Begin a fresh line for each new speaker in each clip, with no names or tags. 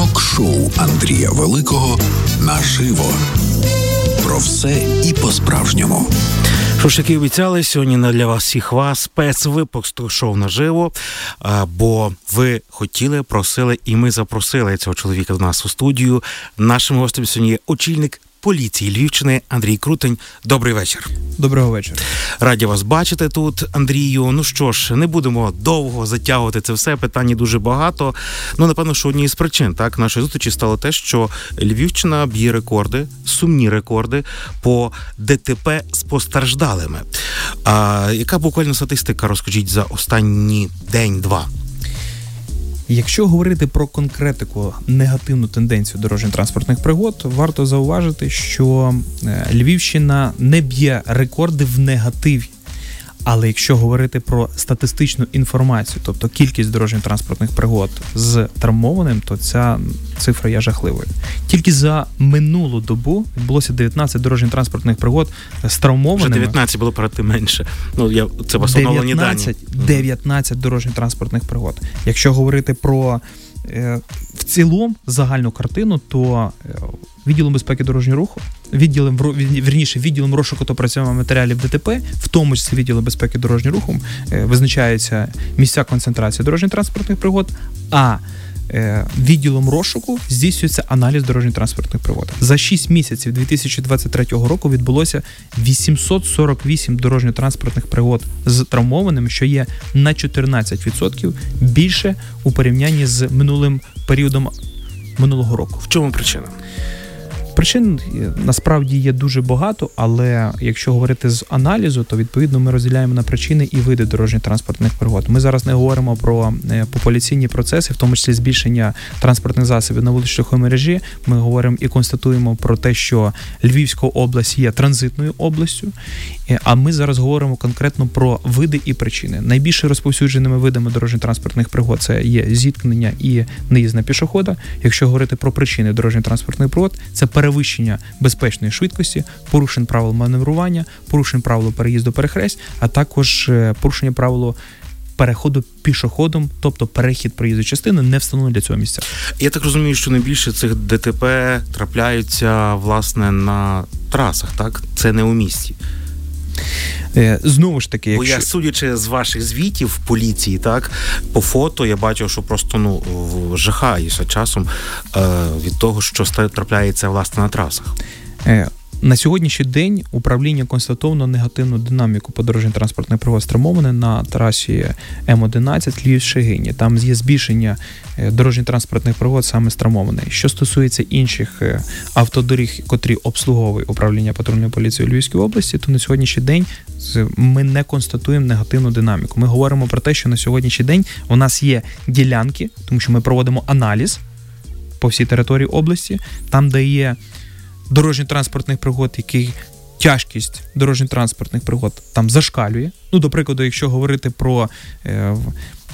Ток-шоу Андрія Великого наживо. Про все і по-справжньому.
Що ж, як обіцяли, сьогодні для вас всіх вас спецвипуск шоу наживо. Бо ви хотіли, просили, і ми запросили цього чоловіка до нас у студію. Нашим гостем сьогодні є очільник поліції Львівщини Андрій Крутень. Добрий вечір.
Доброго вечора.
Раді вас бачити тут, Андрію. Ну що ж, не будемо довго затягувати це все. Питань дуже багато. Ну, напевно, що однією з причин так нашої зустрічі стало те, що Львівщина б'є рекорди, сумні рекорди по ДТП з постраждалими. А яка буквально статистика розкажіть за останні день-два?
Якщо говорити про конкретику негативну тенденцію дорожньо-транспортних пригод, варто зауважити, що е, Львівщина не б'є рекорди в негативі. Але якщо говорити про статистичну інформацію, тобто кількість дорожньо-транспортних пригод з травмованим, то ця цифра є жахливою. Тільки за минулу добу відбулося 19 дорожньо-транспортних пригод з травмованими.
Вже 19 було проти менше. Ну я це вас оновлені дані.
19 дорожньо-транспортних пригод. Якщо говорити про е, в цілому загальну картину, то е, відділом безпеки дорожнього руху, відділом вірніше, відділом розшуку та працювання матеріалів ДТП, в тому числі відділом безпеки дорожнього руху, е, визначаються місця концентрації дорожньо-транспортних пригод. а Е, відділом розшуку здійснюється аналіз дорожньо-транспортних пригод. За 6 місяців 2023 року відбулося 848 дорожньо-транспортних пригод з травмованими, що є на 14% більше у порівнянні з минулим періодом минулого року.
В чому причина?
Причин е, насправді є дуже багато, але якщо говорити з аналізу, то відповідно ми розділяємо на причини і види дорожньо-транспортних пригод. Ми зараз не говоримо про е, популяційні процеси, в тому числі збільшення транспортних засобів на вуличних мережі. Ми говоримо і констатуємо про те, що Львівська область є транзитною областю. Е, а ми зараз говоримо конкретно про види і причини. Найбільше розповсюдженими видами дорожньо-транспортних пригод це є зіткнення і неїзд на пішохода. Якщо говорити про причини дорожньо-транспортних пригод, це перевищення безпечної швидкості, порушень правил маневрування, порушень правил переїзду перехресть, а також е, порушення правил переходу пішоходом, тобто перехід проїзду частини, не встановлено для цього місця.
Я так розумію, що найбільше цих ДТП трапляються власне на трасах, так це не у місті.
Е, знову ж таки, якщо...
Бо я судячи з ваших звітів в поліції, так по фото я бачу, що просто ну жахаюся часом е, від того, що трапляється власне на трасах.
На сьогоднішній день управління констатовано негативну динаміку подорожньо транспортних пригод стримоване на трасі М11 Львів Шегині. Там є збільшення е, дорожньо-транспортних пригод саме стримоване. Що стосується інших е, автодоріг, котрі обслуговує управління патрульної поліції у Львівській області, то на сьогоднішній день ми не констатуємо негативну динаміку. Ми говоримо про те, що на сьогоднішній день у нас є ділянки, тому що ми проводимо аналіз по всій території області, там де є дорожньо-транспортних пригод, який тяжкість дорожньо-транспортних пригод там зашкалює. Ну, до прикладу, якщо говорити про е,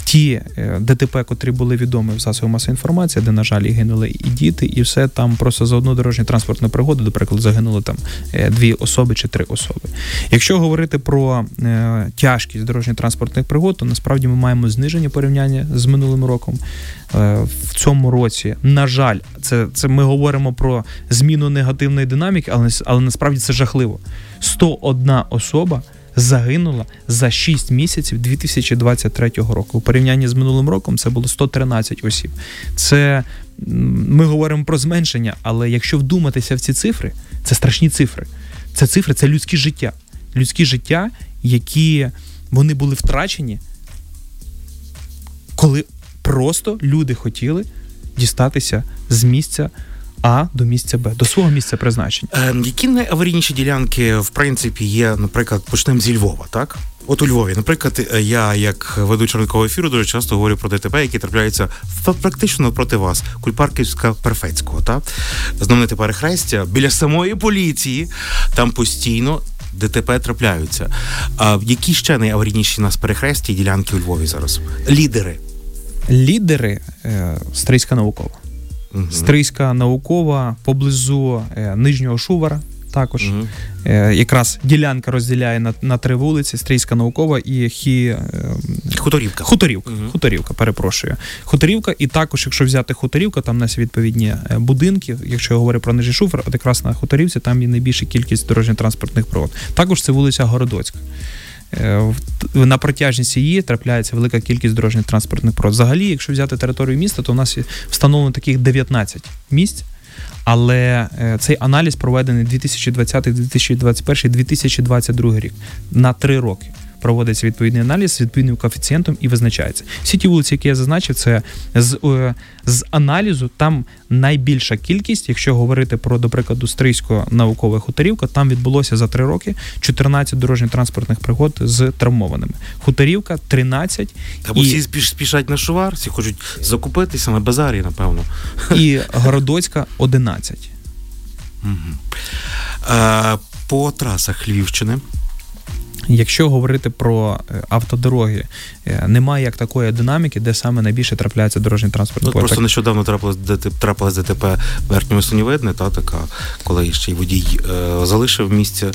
ті е, ДТП, котрі були відомі в засобах масової інформації, де, на жаль, і гинули і діти, і все там просто за одну дорожню транспортну пригоду, до загинули там е, дві особи чи три особи. Якщо говорити про е, тяжкість дорожньо-транспортних пригод, то насправді ми маємо зниження порівняння з минулим роком. В цьому році, на жаль, це це ми говоримо про зміну негативної динаміки, але але насправді це жахливо. 101 особа загинула за 6 місяців 2023 року. У порівнянні з минулим роком це було 113 осіб. Це ми говоримо про зменшення, але якщо вдуматися в ці цифри, це страшні цифри. Це цифри, це людські життя. Людські життя, які вони були втрачені, коли просто люди хотіли дістатися з місця. А до місця Б, до свого місця призначення.
Е, які найаварійніші ділянки, в принципі, є, наприклад, почнемо зі Львова, так? От у Львові, наприклад, е, я, як ведучий ранкового ефіру, дуже часто говорю про ДТП, які трапляються практично проти вас. Кульпарківська Перфецького, так? Знамените перехрестя біля самої поліції, там постійно. ДТП трапляються. А які ще найаварійніші нас перехрестя і ділянки у Львові зараз? Лідери.
Лідери е, Стрийська наукова. Стрийська наукова поблизу е, Нижнього Шувара. також. Угу. Якраз ділянка розділяє на на три вулиці: Стрійська наукова і хі...
Хуторівка.
Хуторівка. Угу. Хуторівка, перепрошую. Хуторівка, і також, якщо взяти хуторівку, там у нас відповідні будинки. Якщо я говорю про Нижній Шуфер, от якраз на хуторівці там є найбільша кількість дорожньо-транспортних пригод. Також це вулиця Городоцька. Е, на протяжність її трапляється велика кількість дорожніх транспортних прод. Взагалі, якщо взяти територію міста, то у нас встановлено таких 19 місць. Але е, цей аналіз проведений 2020, 2021, 2022 рік на три роки проводиться відповідний аналіз з відповідним коефіцієнтом і визначається. Всі ті вулиці, які я зазначив, це з е, з аналізу там найбільша кількість, якщо говорити про, до прикладу, Стрийського наукове хуторівка, там відбулося за три роки 14 дорожньо-транспортних пригод з травмованими. Хуторівка 13.
Та і... всі спіш, спішать на шувар, всі хочуть закупитися на базарі, напевно.
І Городоцька 11.
Угу. По трасах Львівщини
Якщо говорити про е, автодороги, е, немає як такої динаміки, де саме найбільше трапляється дорожній транспорт.
Ну, Просто нещодавно трапилось трапилось ДТП верхньому Сонівидне, та така, коли ще й водій е, залишив місце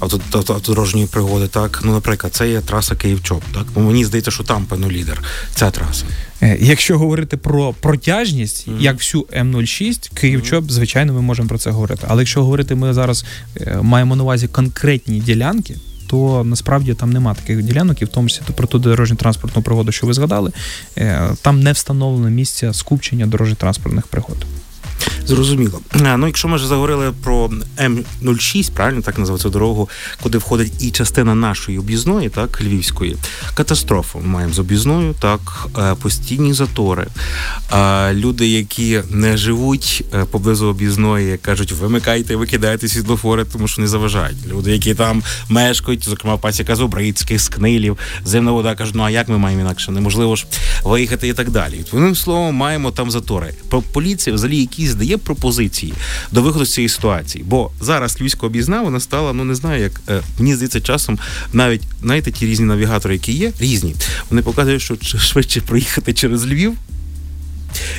автодорожньої пригоди. Так, ну, наприклад, це є траса Київ-Чоп. Так, ну мені здається, що там певно лідер. Ця траса.
Е, якщо говорити про протяжність, mm-hmm. як всю М06, Київ-Чоп, mm-hmm. звичайно, ми можемо про це говорити. Але якщо говорити, ми зараз маємо на увазі конкретні ділянки то насправді там нема таких ділянок, і в тому числі про ту дорожню транспортну пригоду, що ви згадали, е, там не встановлено місця скупчення дорожньо-транспортних пригод.
Зрозуміло. Ну, якщо ми вже заговорили про М06, правильно так називається дорогу, куди входить і частина нашої об'їзної, так, львівської, катастрофу ми маємо з об'їзною, так, е, постійні затори. Люди, які не живуть е, поблизу об'їзної, кажуть, вимикайте, викидайте світлофори, тому що не заважають. Люди, які там мешкають, зокрема пасіка Зубрицьких, Скнилів, земна вода кажуть, ну а як ми маємо інакше? Неможливо ж виїхати і так далі. Відповідним словом, маємо там затори. Поліція взагалі якісь дає пропозиції до виходу з цієї ситуації. Бо зараз львівська об'їзна вона стала, ну не знаю, як е, мені здається, часом навіть знаєте, ті різні навігатори, які є, різні, вони показують, що швидше проїхати через Львів.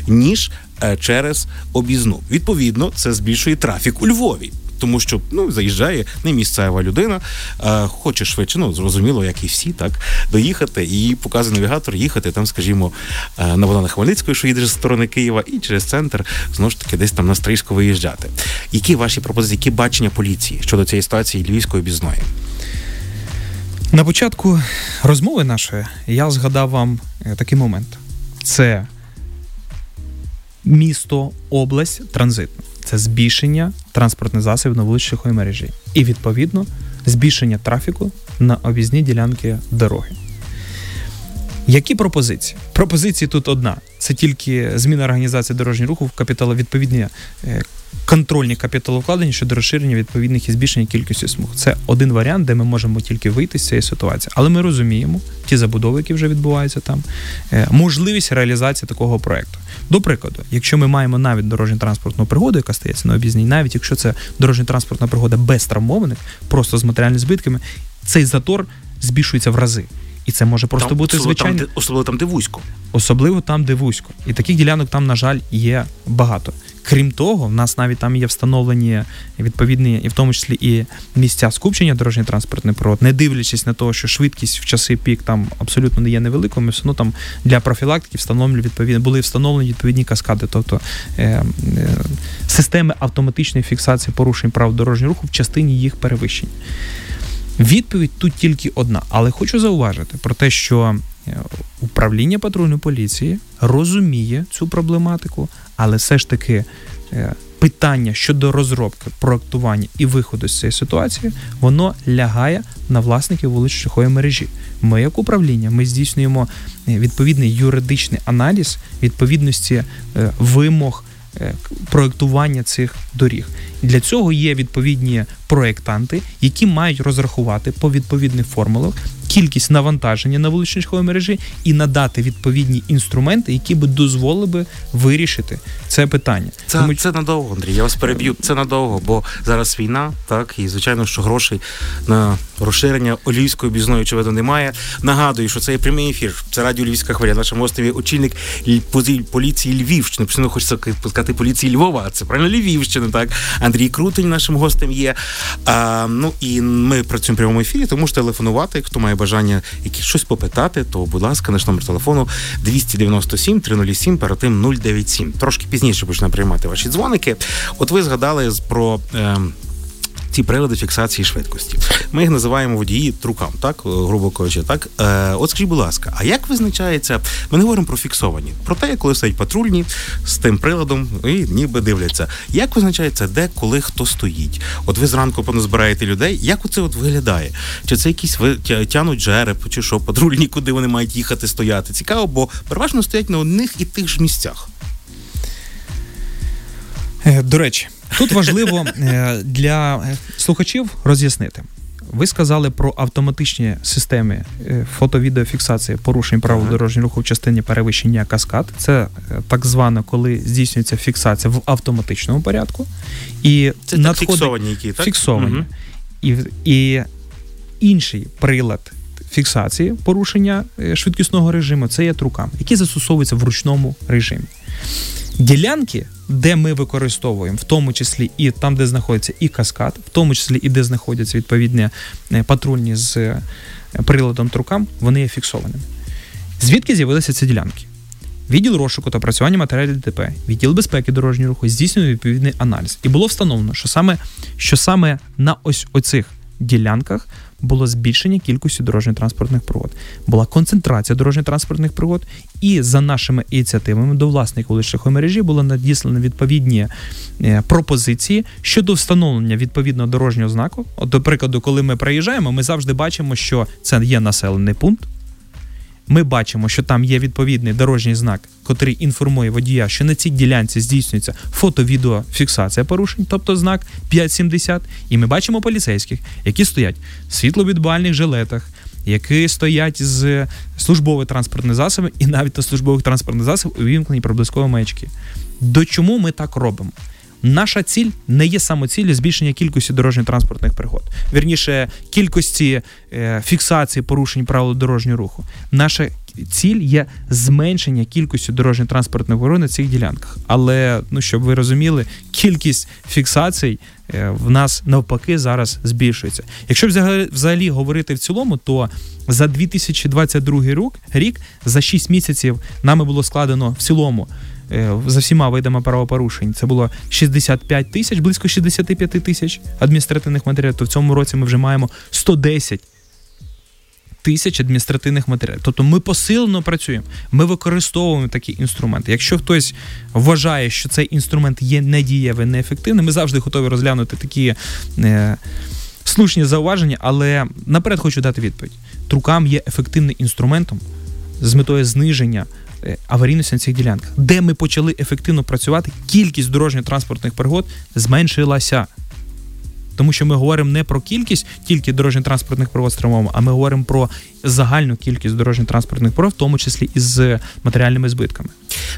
Ніж е, через об'їзну. Відповідно, це збільшує трафік у Львові тому що ну заїжджає не місцева людина, а хоче швидше, ну зрозуміло, як і всі, так доїхати і показує навігатор, їхати там, скажімо, на Богдана Хмельницької, що їдеш з сторони Києва, і через центр знову ж таки десь там на Стрийську виїжджати. Які ваші пропозиції, які бачення поліції щодо цієї ситуації львівської обізної?
На початку розмови нашої я згадав вам е, такий момент: це місто, область транзитно це збільшення транспортних засобів на вуличній мережі і відповідно збільшення трафіку на об'їзні ділянки дороги. Які пропозиції? Пропозиції тут одна: це тільки зміна організації дорожнього руху в капіталовідповідні е, контрольні капіталовкладення щодо розширення відповідних і збільшення кількості смуг. Це один варіант, де ми можемо тільки вийти з цієї ситуації. Але ми розуміємо ті забудови, які вже відбуваються там, е, можливість реалізації такого проекту. До прикладу, якщо ми маємо навіть дорожньо-транспортну пригоду, яка стається на об'їзній, навіть якщо це дорожньо-транспортна пригода без травмованих, просто з матеріальними збитками, цей затор збільшується в рази. І це може просто там, бути звичайно. Там,
особливо там, де вузько.
Особливо там, де вузько. І таких ділянок там, на жаль, є багато. Крім того, в нас навіть там є встановлені відповідні, і в тому числі і місця скупчення дорожньо-транспортних пригод, не дивлячись на те, що швидкість в часи пік там абсолютно не є невеликою, ми все одно там для профілактики встановлені відповідні були встановлені відповідні каскади, тобто е, е, системи автоматичної фіксації порушень прав дорожнього руху в частині їх перевищень. Відповідь тут тільки одна, але хочу зауважити про те, що е, управління патрульної поліції розуміє цю проблематику, але все ж таки е, питання щодо розробки, проектування і виходу з цієї ситуації, воно лягає на власників вулично-шляхової мережі. Ми, як управління, ми здійснюємо е, відповідний юридичний аналіз відповідності вимог. Проектування цих доріг. Для цього є відповідні проектанти, які мають розрахувати по відповідних формулах кількість навантаження на вуличній мережі і надати відповідні інструменти, які би дозволили би вирішити це питання.
Це Тому... це надовго, Андрій. Я вас переб'ю. Це надовго, бо зараз війна, так і звичайно, що грошей на розширення олівської об'їзної, очевидно, немає. Нагадую, що це є прямий ефір. Це радіо Львівська хвиля. Нашим гостем є очільник поліції Львівщини. Постійно хочеться сказати поліції Львова, а це правильно Львівщини. Так Андрій Крутень нашим гостем є. А, Ну і ми працюємо в прямому ефірі, тому можете телефонувати. Хто має бажання які щось попитати, то будь ласка, наш номер телефону 297 307 перед тим 097. Трошки пізніше почнемо приймати ваші дзвоники. От ви згадали про. Е, ці прилади фіксації швидкості. Ми їх називаємо водії трукам, так грубо кажучи, так Е, от скажіть, будь ласка, а як визначається? Ми не говоримо про фіксовані, про те, коли стоять патрульні з тим приладом і ніби дивляться. Як визначається, де, коли хто стоїть? От ви зранку певно, людей. Як оце от виглядає? Чи це якісь ви тянуть жереб, чи що патрульні, куди вони мають їхати стояти? Цікаво, бо переважно стоять на одних і тих ж місцях.
Е, до речі, тут важливо е, для е, слухачів роз'яснити. Ви сказали про автоматичні системи фото-відеофіксації порушень правил дорожнього руху в частині перевищення каскад. Це так звано, коли здійснюється фіксація в автоматичному порядку.
І Це надходить... так фіксовані які, так?
Фіксовані. Угу. І, і інший прилад фіксації порушення швидкісного режиму це є трукам, які застосовуються в ручному режимі. Ділянки, де ми використовуємо, в тому числі і там, де знаходиться і каскад, в тому числі і де знаходяться відповідні е, патрульні з е, приладом трукам, вони є фіксованими. Звідки з'явилися ці ділянки? Відділ розшуку та працювання матеріалів ДТП, відділ безпеки дорожнього руху здійснює відповідний аналіз. І було встановлено, що саме що саме на ось оцих ділянках було збільшення кількості дорожньо-транспортних пригод, була концентрація дорожньо-транспортних пригод, і за нашими ініціативами до власних вуличних мережі було надіслано відповідні е, пропозиції щодо встановлення відповідного дорожнього знаку. От, до прикладу, коли ми приїжджаємо, ми завжди бачимо, що це є населений пункт ми бачимо, що там є відповідний дорожній знак, котрий інформує водія, що на цій ділянці здійснюється фото-відеофіксація порушень, тобто знак 570. І ми бачимо поліцейських, які стоять в світловідбальних жилетах, які стоять з службових транспортних засобів, і навіть на службових транспортних засобів увімкнені проблискові маячки. До чому ми так робимо? Наша ціль не є самоціллю збільшення кількості дорожньо-транспортних пригод, вірніше кількості е, фіксації порушень правил дорожнього руху. Наша ціль є зменшення кількості дорожньо-транспортних пригод на цих ділянках. Але ну щоб ви розуміли, кількість фіксацій е, в нас навпаки зараз збільшується. Якщо взагалі говорити в цілому, то за 2022 рік рік за 6 місяців нами було складено в цілому. Е, за всіма видами правопорушень це було 65 тисяч, близько 65 тисяч адміністративних матеріалів. То в цьому році ми вже маємо 110 тисяч адміністративних матеріалів. Тобто ми посилено працюємо, ми використовуємо такі інструменти. Якщо хтось вважає, що цей інструмент є недієвий, неефективним, ми завжди готові розглянути такі. Е, Слушні зауваження, але наперед хочу дати відповідь. Трукам є ефективним інструментом з метою зниження аварійності на цих ділянках, де ми почали ефективно працювати, кількість дорожньо-транспортних пригод зменшилася. Тому що ми говоримо не про кількість тільки дорожньо-транспортних пригод стримовому, а ми говоримо про загальну кількість дорожньо-транспортних пригод, в тому числі із матеріальними збитками.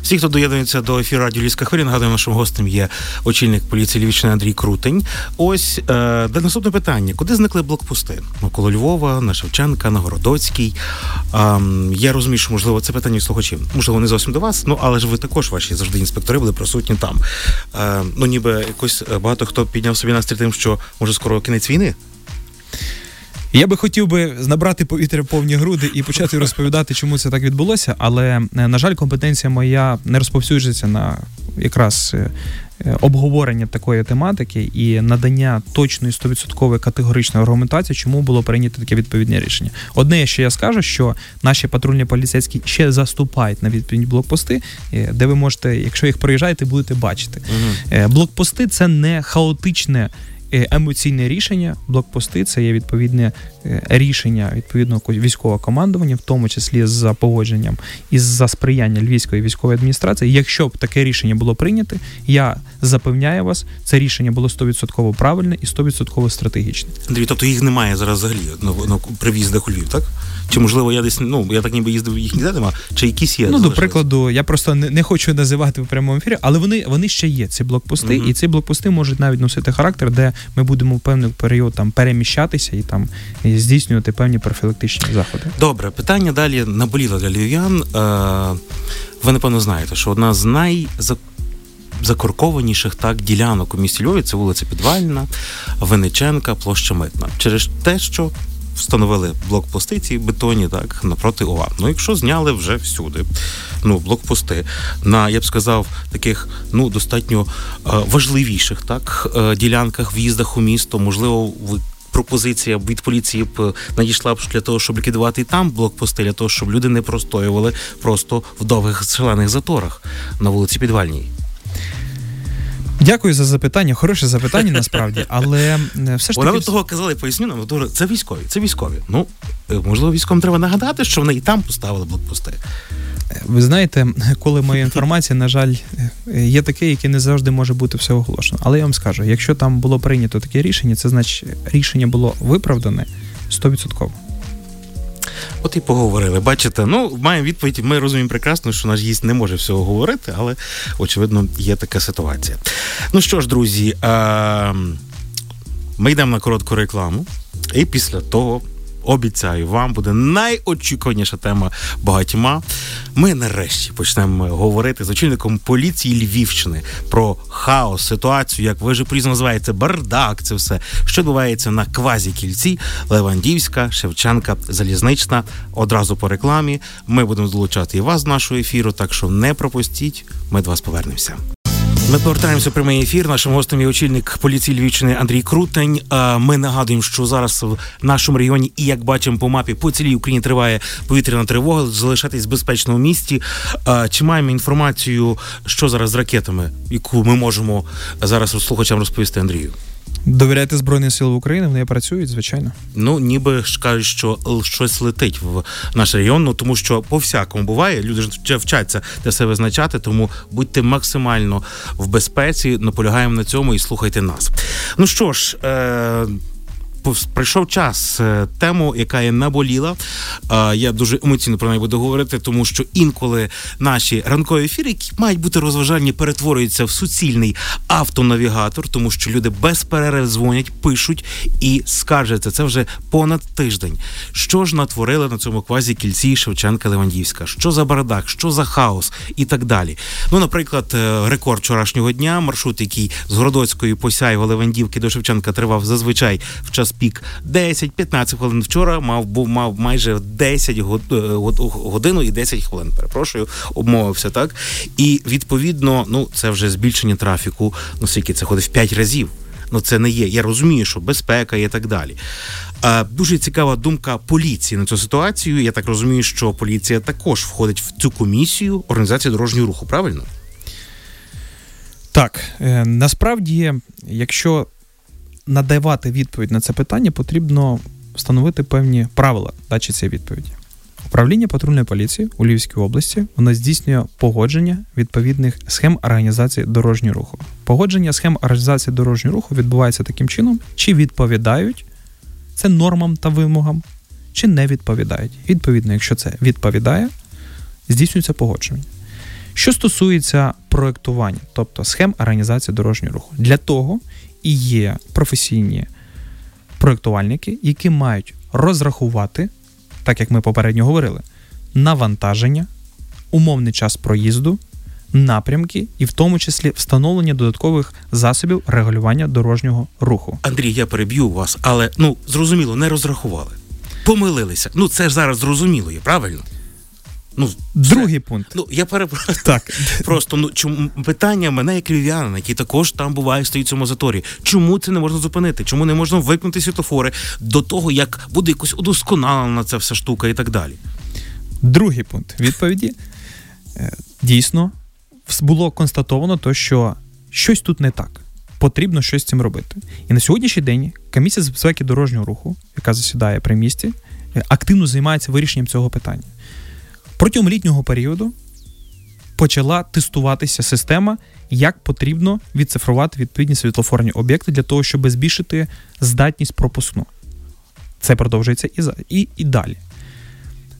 Всі, хто доєднується до ефіру Радіо Львівська хвиля, нагадуємо, нашим гостем є очільник поліції Львівщини Андрій Крутень. Ось е, де наступне питання: куди зникли блокпости? Навколо Львова, на Шевченка, на Городоцький. Е, я розумію, що можливо це питання слухачів. Можливо, не зовсім до вас, ну але ж ви також ваші завжди інспектори були присутні там. Е, ну ніби якось багато хто підняв собі настрій тим, що може скоро кінець війни.
Я би хотів би набрати повітря повні груди і почати розповідати, чому це так відбулося. Але е, на жаль, компетенція моя не розповсюджується на якраз е, е, обговорення такої тематики і надання точної 100% категоричної аргументації, чому було прийнято таке відповідне рішення. Одне, що я скажу, що наші патрульні поліцейські ще заступають на відповідні блокпости, де ви можете, якщо їх проїжджаєте, будете бачити. Угу. Блокпости це не хаотичне емоційне рішення. Блокпости це є відповідне е, рішення відповідного військового командування, в тому числі за погодженням і за сприяння Львівської військової адміністрації. Якщо б таке рішення було прийнято, я запевняю вас, це рішення було 100% правильне і 100% стратегічне.
Тобто їх немає зараз взагалі на, на при в'їздах у Львів, так? Чи можливо я десь ну я так ніби їздив їх ніде нема, чи якісь є?
Ну, до прикладу, я просто не, не хочу називати в прямому ефірі, але вони вони ще є. Ці блокпости, uh-huh. і ці блокпости можуть навіть носити характер, де ми будемо в певний період там переміщатися і там і здійснювати певні профілактичні заходи.
Добре, питання далі наболіло для львів'ян. Е, ви напевно знаєте, що одна з найзакоркованіших так ділянок у місті Львові це вулиця Підвальна, Вениченка, площа Митна. Через те, що встановили блокпости ці бетоні так напроти ОВА. Ну, якщо зняли вже всюди, ну блокпости на я б сказав таких ну достатньо е, важливіших так е, ділянках в'їздах у місто, можливо, ви. Пропозиція від поліції б надійшла б для того, щоб ліквідувати і там блокпости, для того, щоб люди не простоювали просто в довгих шалених заторах на вулиці Підвальній.
Дякую за запитання. Хороше запитання насправді, але е, все ж таки...
Вона того казали, поясню нам, це військові, це військові. Ну е, можливо, військовим треба нагадати, що вони і там поставили блокпости.
Ви знаєте, коли моя інформація, на жаль, е, є таке, яке не завжди може бути все оголошено. Але я вам скажу, якщо там було прийнято таке рішення, це значить рішення було виправдане 100%.
От і поговорили. Бачите, ну маємо відповідь. Ми розуміємо прекрасно, що наш гість не може всього говорити, але очевидно є така ситуація. Ну що ж, друзі, ми йдемо на коротку рекламу, і після того обіцяю, вам буде найочікуваніша тема багатьма. Ми нарешті почнемо говорити з очільником поліції Львівщини про хаос, ситуацію, як ви вже прізно називаєте, бардак. Це все, що відбувається на квазі кільці, Левандівська, Шевченка, Залізнична. Одразу по рекламі. Ми будемо долучати і вас до нашого ефіру, так що не пропустіть. Ми до вас повернемося. Ми повертаємося в прямий ефір. Нашим гостем є очільник поліції Львівщини Андрій Крутень. Ми нагадуємо, що зараз в нашому регіоні, і як бачимо по мапі, по цілій Україні триває повітряна тривога. Залишатись в безпечному місті. Чи маємо інформацію, що зараз з ракетами, яку ми можемо зараз слухачам розповісти Андрію?
Довіряєте Збройним силам України, вони працюють, звичайно.
Ну, ніби ж кажуть, що щось летить в наш регіон, ну тому що по всякому буває. Люди ж вчаться для себе визначати, тому будьте максимально в безпеці, наполягаємо на цьому і слухайте нас. Ну що ж. Е- прийшов час е, тему, яка є наболіла. Я дуже емоційно про неї буду говорити, тому що інколи наші ранкові ефіри, які мають бути розважальні, перетворюються в суцільний автонавігатор, тому що люди без перерив дзвонять, пишуть і скаржаться. Це вже понад тиждень. Що ж натворили на цьому квазі кільці Шевченка Левандівська? Що за бардак, що за хаос і так далі. Ну, наприклад, е, рекорд вчорашнього дня, маршрут, який з Городоцької посяйго Левандівки до Шевченка тривав зазвичай в час пік 10-15 хвилин. Вчора мав був мав майже 10 е, годину і 10 хвилин. Перепрошую, обмовився так. І відповідно, ну це вже збільшення трафіку. Ну скільки це ходить в 5 разів. Ну це не є. Я розумію, що безпека і так далі. А, Дуже цікава думка поліції на цю ситуацію. Я так розумію, що поліція також входить в цю комісію організації дорожнього руху. Правильно?
Так, е, насправді, якщо надавати відповідь на це питання, потрібно встановити певні правила дачі цієї відповіді. Управління патрульної поліції у Львівській області воно здійснює погодження відповідних схем організації дорожнього руху. Погодження схем організації дорожнього руху відбувається таким чином, чи відповідають це нормам та вимогам, чи не відповідають. Відповідно, якщо це відповідає, здійснюється погодження. Що стосується проектування, тобто схем організації дорожнього руху, для того і є професійні проєктувальники, які мають розрахувати, так як ми попередньо говорили, навантаження, умовний час проїзду, напрямки і в тому числі встановлення додаткових засобів регулювання дорожнього руху.
Anдрій, я переб'ю вас, але ну зрозуміло, не розрахували. Помилилися. Ну це ж зараз зрозуміло є, правильно?
Ну, Другий пункт.
Ну, я перепрошую. Так. Просто ну, чому питання мене як львів'янина, який також там буває, стоїть в цьому заторі. Чому це не можна зупинити? Чому не можна вимкнути світофори до того, як буде якось удосконалена ця вся штука і так далі?
Другий пункт відповіді. Е, дійсно, було констатовано, то, що щось тут не так. потрібно щось з цим робити. І на сьогоднішній день комісія з безпеки дорожнього руху, яка засідає при місті, е, активно займається вирішенням цього питання. Протягом літнього періоду почала тестуватися система, як потрібно відцифрувати відповідні світлофорні об'єкти для того, щоб збільшити здатність пропускну. Це продовжується і і, і далі.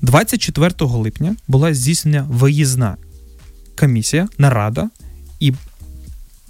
24 липня була здійснена виїзна комісія, нарада, і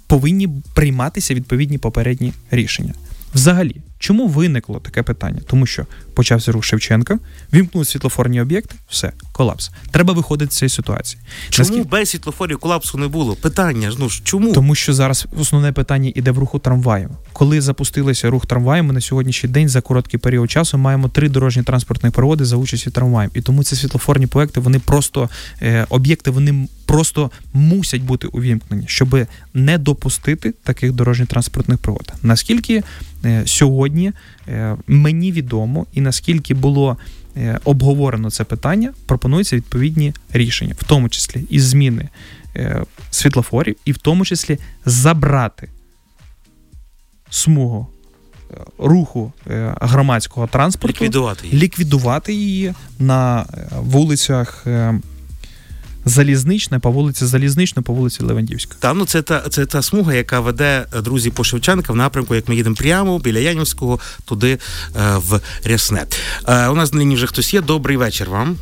повинні прийматися відповідні попередні рішення. Взагалі, чому виникло таке питання? Тому що почався рух Шевченка, вімкнули світлофорні об'єкти, все, колапс. Треба виходити з цієї ситуації.
Чому Наскільки... без світлофорів колапсу не було? Питання ну чому?
Тому що зараз основне питання іде в руху трамваю. Коли запустилися рух трамваю, ми на сьогоднішній день за короткий період часу маємо три дорожні транспортні проводи за участі трамваїв. І тому ці світлофорні проекти, вони просто е, об'єкти, вони просто мусять бути увімкнені, щоб не допустити таких дорожньо-транспортних пригод. Наскільки е, сьогодні е, мені відомо і наскільки було е, обговорено це питання, пропонуються відповідні рішення, в тому числі і зміни світлофорів, і в тому числі забрати смугу. Руху громадського транспорту
ліквідувати її,
ліквідувати її на вулицях Залізничне по вулиці Залізнична, по вулиці Левандівська.
Та ну це та це та смуга, яка веде е, друзі по Шевченка в напрямку, як ми їдемо прямо біля Янівського, туди е, в Рясне. Е, у нас на лінії вже хтось є. Добрий вечір вам.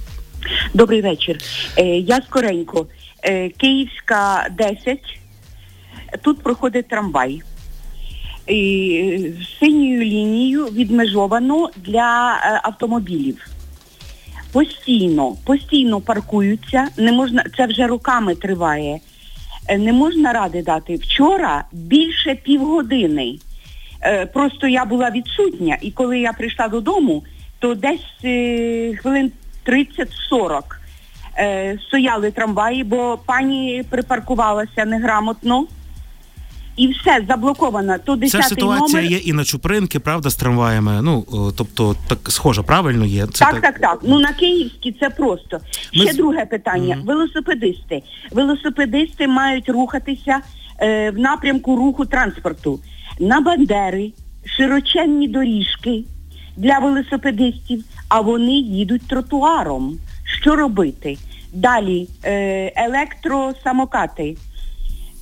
Добрий вечір. Е, я скоренько. Е, Київська 10. Тут проходить трамвай. І е, Синьою лінією відмежовано для автомобілів постійно, постійно паркуються. Не можна, це вже роками триває. Е, не можна ради дати. Вчора більше півгодини. Е, просто я була відсутня, і коли я прийшла додому, то десь е, хвилин 30-40 стояли трамваї, бо пані припаркувалася неграмотно і все заблоковано. То 10
Ця ситуація
номер...
є і на Чупринки, правда, з трамваями. Ну тобто, так схоже, правильно є.
Це так, так, так, так. Ну на Київській це просто. Ми... Ще друге питання. Mm-hmm. Велосипедисти. Велосипедисти мають рухатися е, в напрямку руху транспорту. На Бандери, широченні доріжки для велосипедистів, а вони їдуть тротуаром. Що робити? Далі е, електросамокати.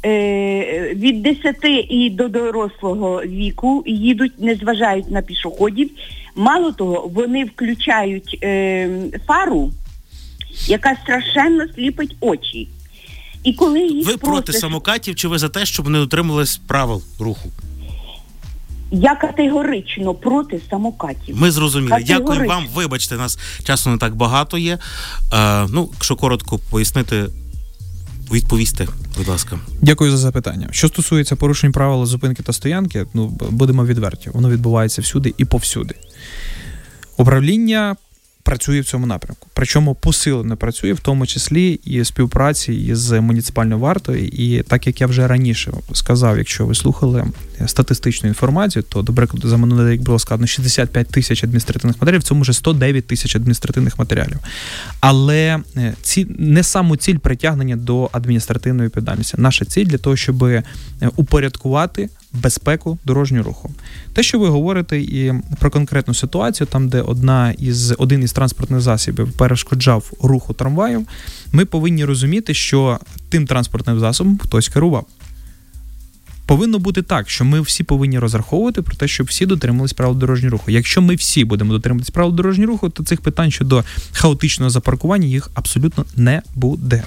Е, від 10 і до дорослого віку їдуть, не зважають на пішоходів. Мало того, вони включають е, фару, яка страшенно сліпить очі.
І коли їх Ви проти самокатів чи ви за те, щоб не дотримувались правил руху?
Я категорично проти самокатів.
Ми зрозуміли. Дякую вам. Вибачте, нас часу не так багато є. Е, ну, якщо коротко пояснити відповісти, будь ласка.
Дякую за запитання. Що стосується порушень правил зупинки та стоянки, ну будемо відверті, воно відбувається всюди і повсюди. Управління працює в цьому напрямку. Причому посилено працює, в тому числі і співпраці із муніципальною вартою. І так як я вже раніше сказав, якщо ви слухали статистичну інформацію, то до прикладу за минулий рік було складно 65 тисяч адміністративних матеріалів, в цьому вже 109 тисяч адміністративних матеріалів. Але е, ці не саму ціль притягнення до адміністративної відповідальності. Наша ціль для того, щоб е, упорядкувати безпеку дорожнього руху. Те, що ви говорите, і про конкретну ситуацію, там де одна із один із транспортних засобів перешкоджав руху трамваїв, ми повинні розуміти, що тим транспортним засобом хтось керував. Повинно бути так, що ми всі повинні розраховувати про те, щоб всі дотримувались правил дорожнього руху. Якщо ми всі будемо дотримуватись правил дорожнього руху, то цих питань щодо хаотичного запаркування їх абсолютно не буде.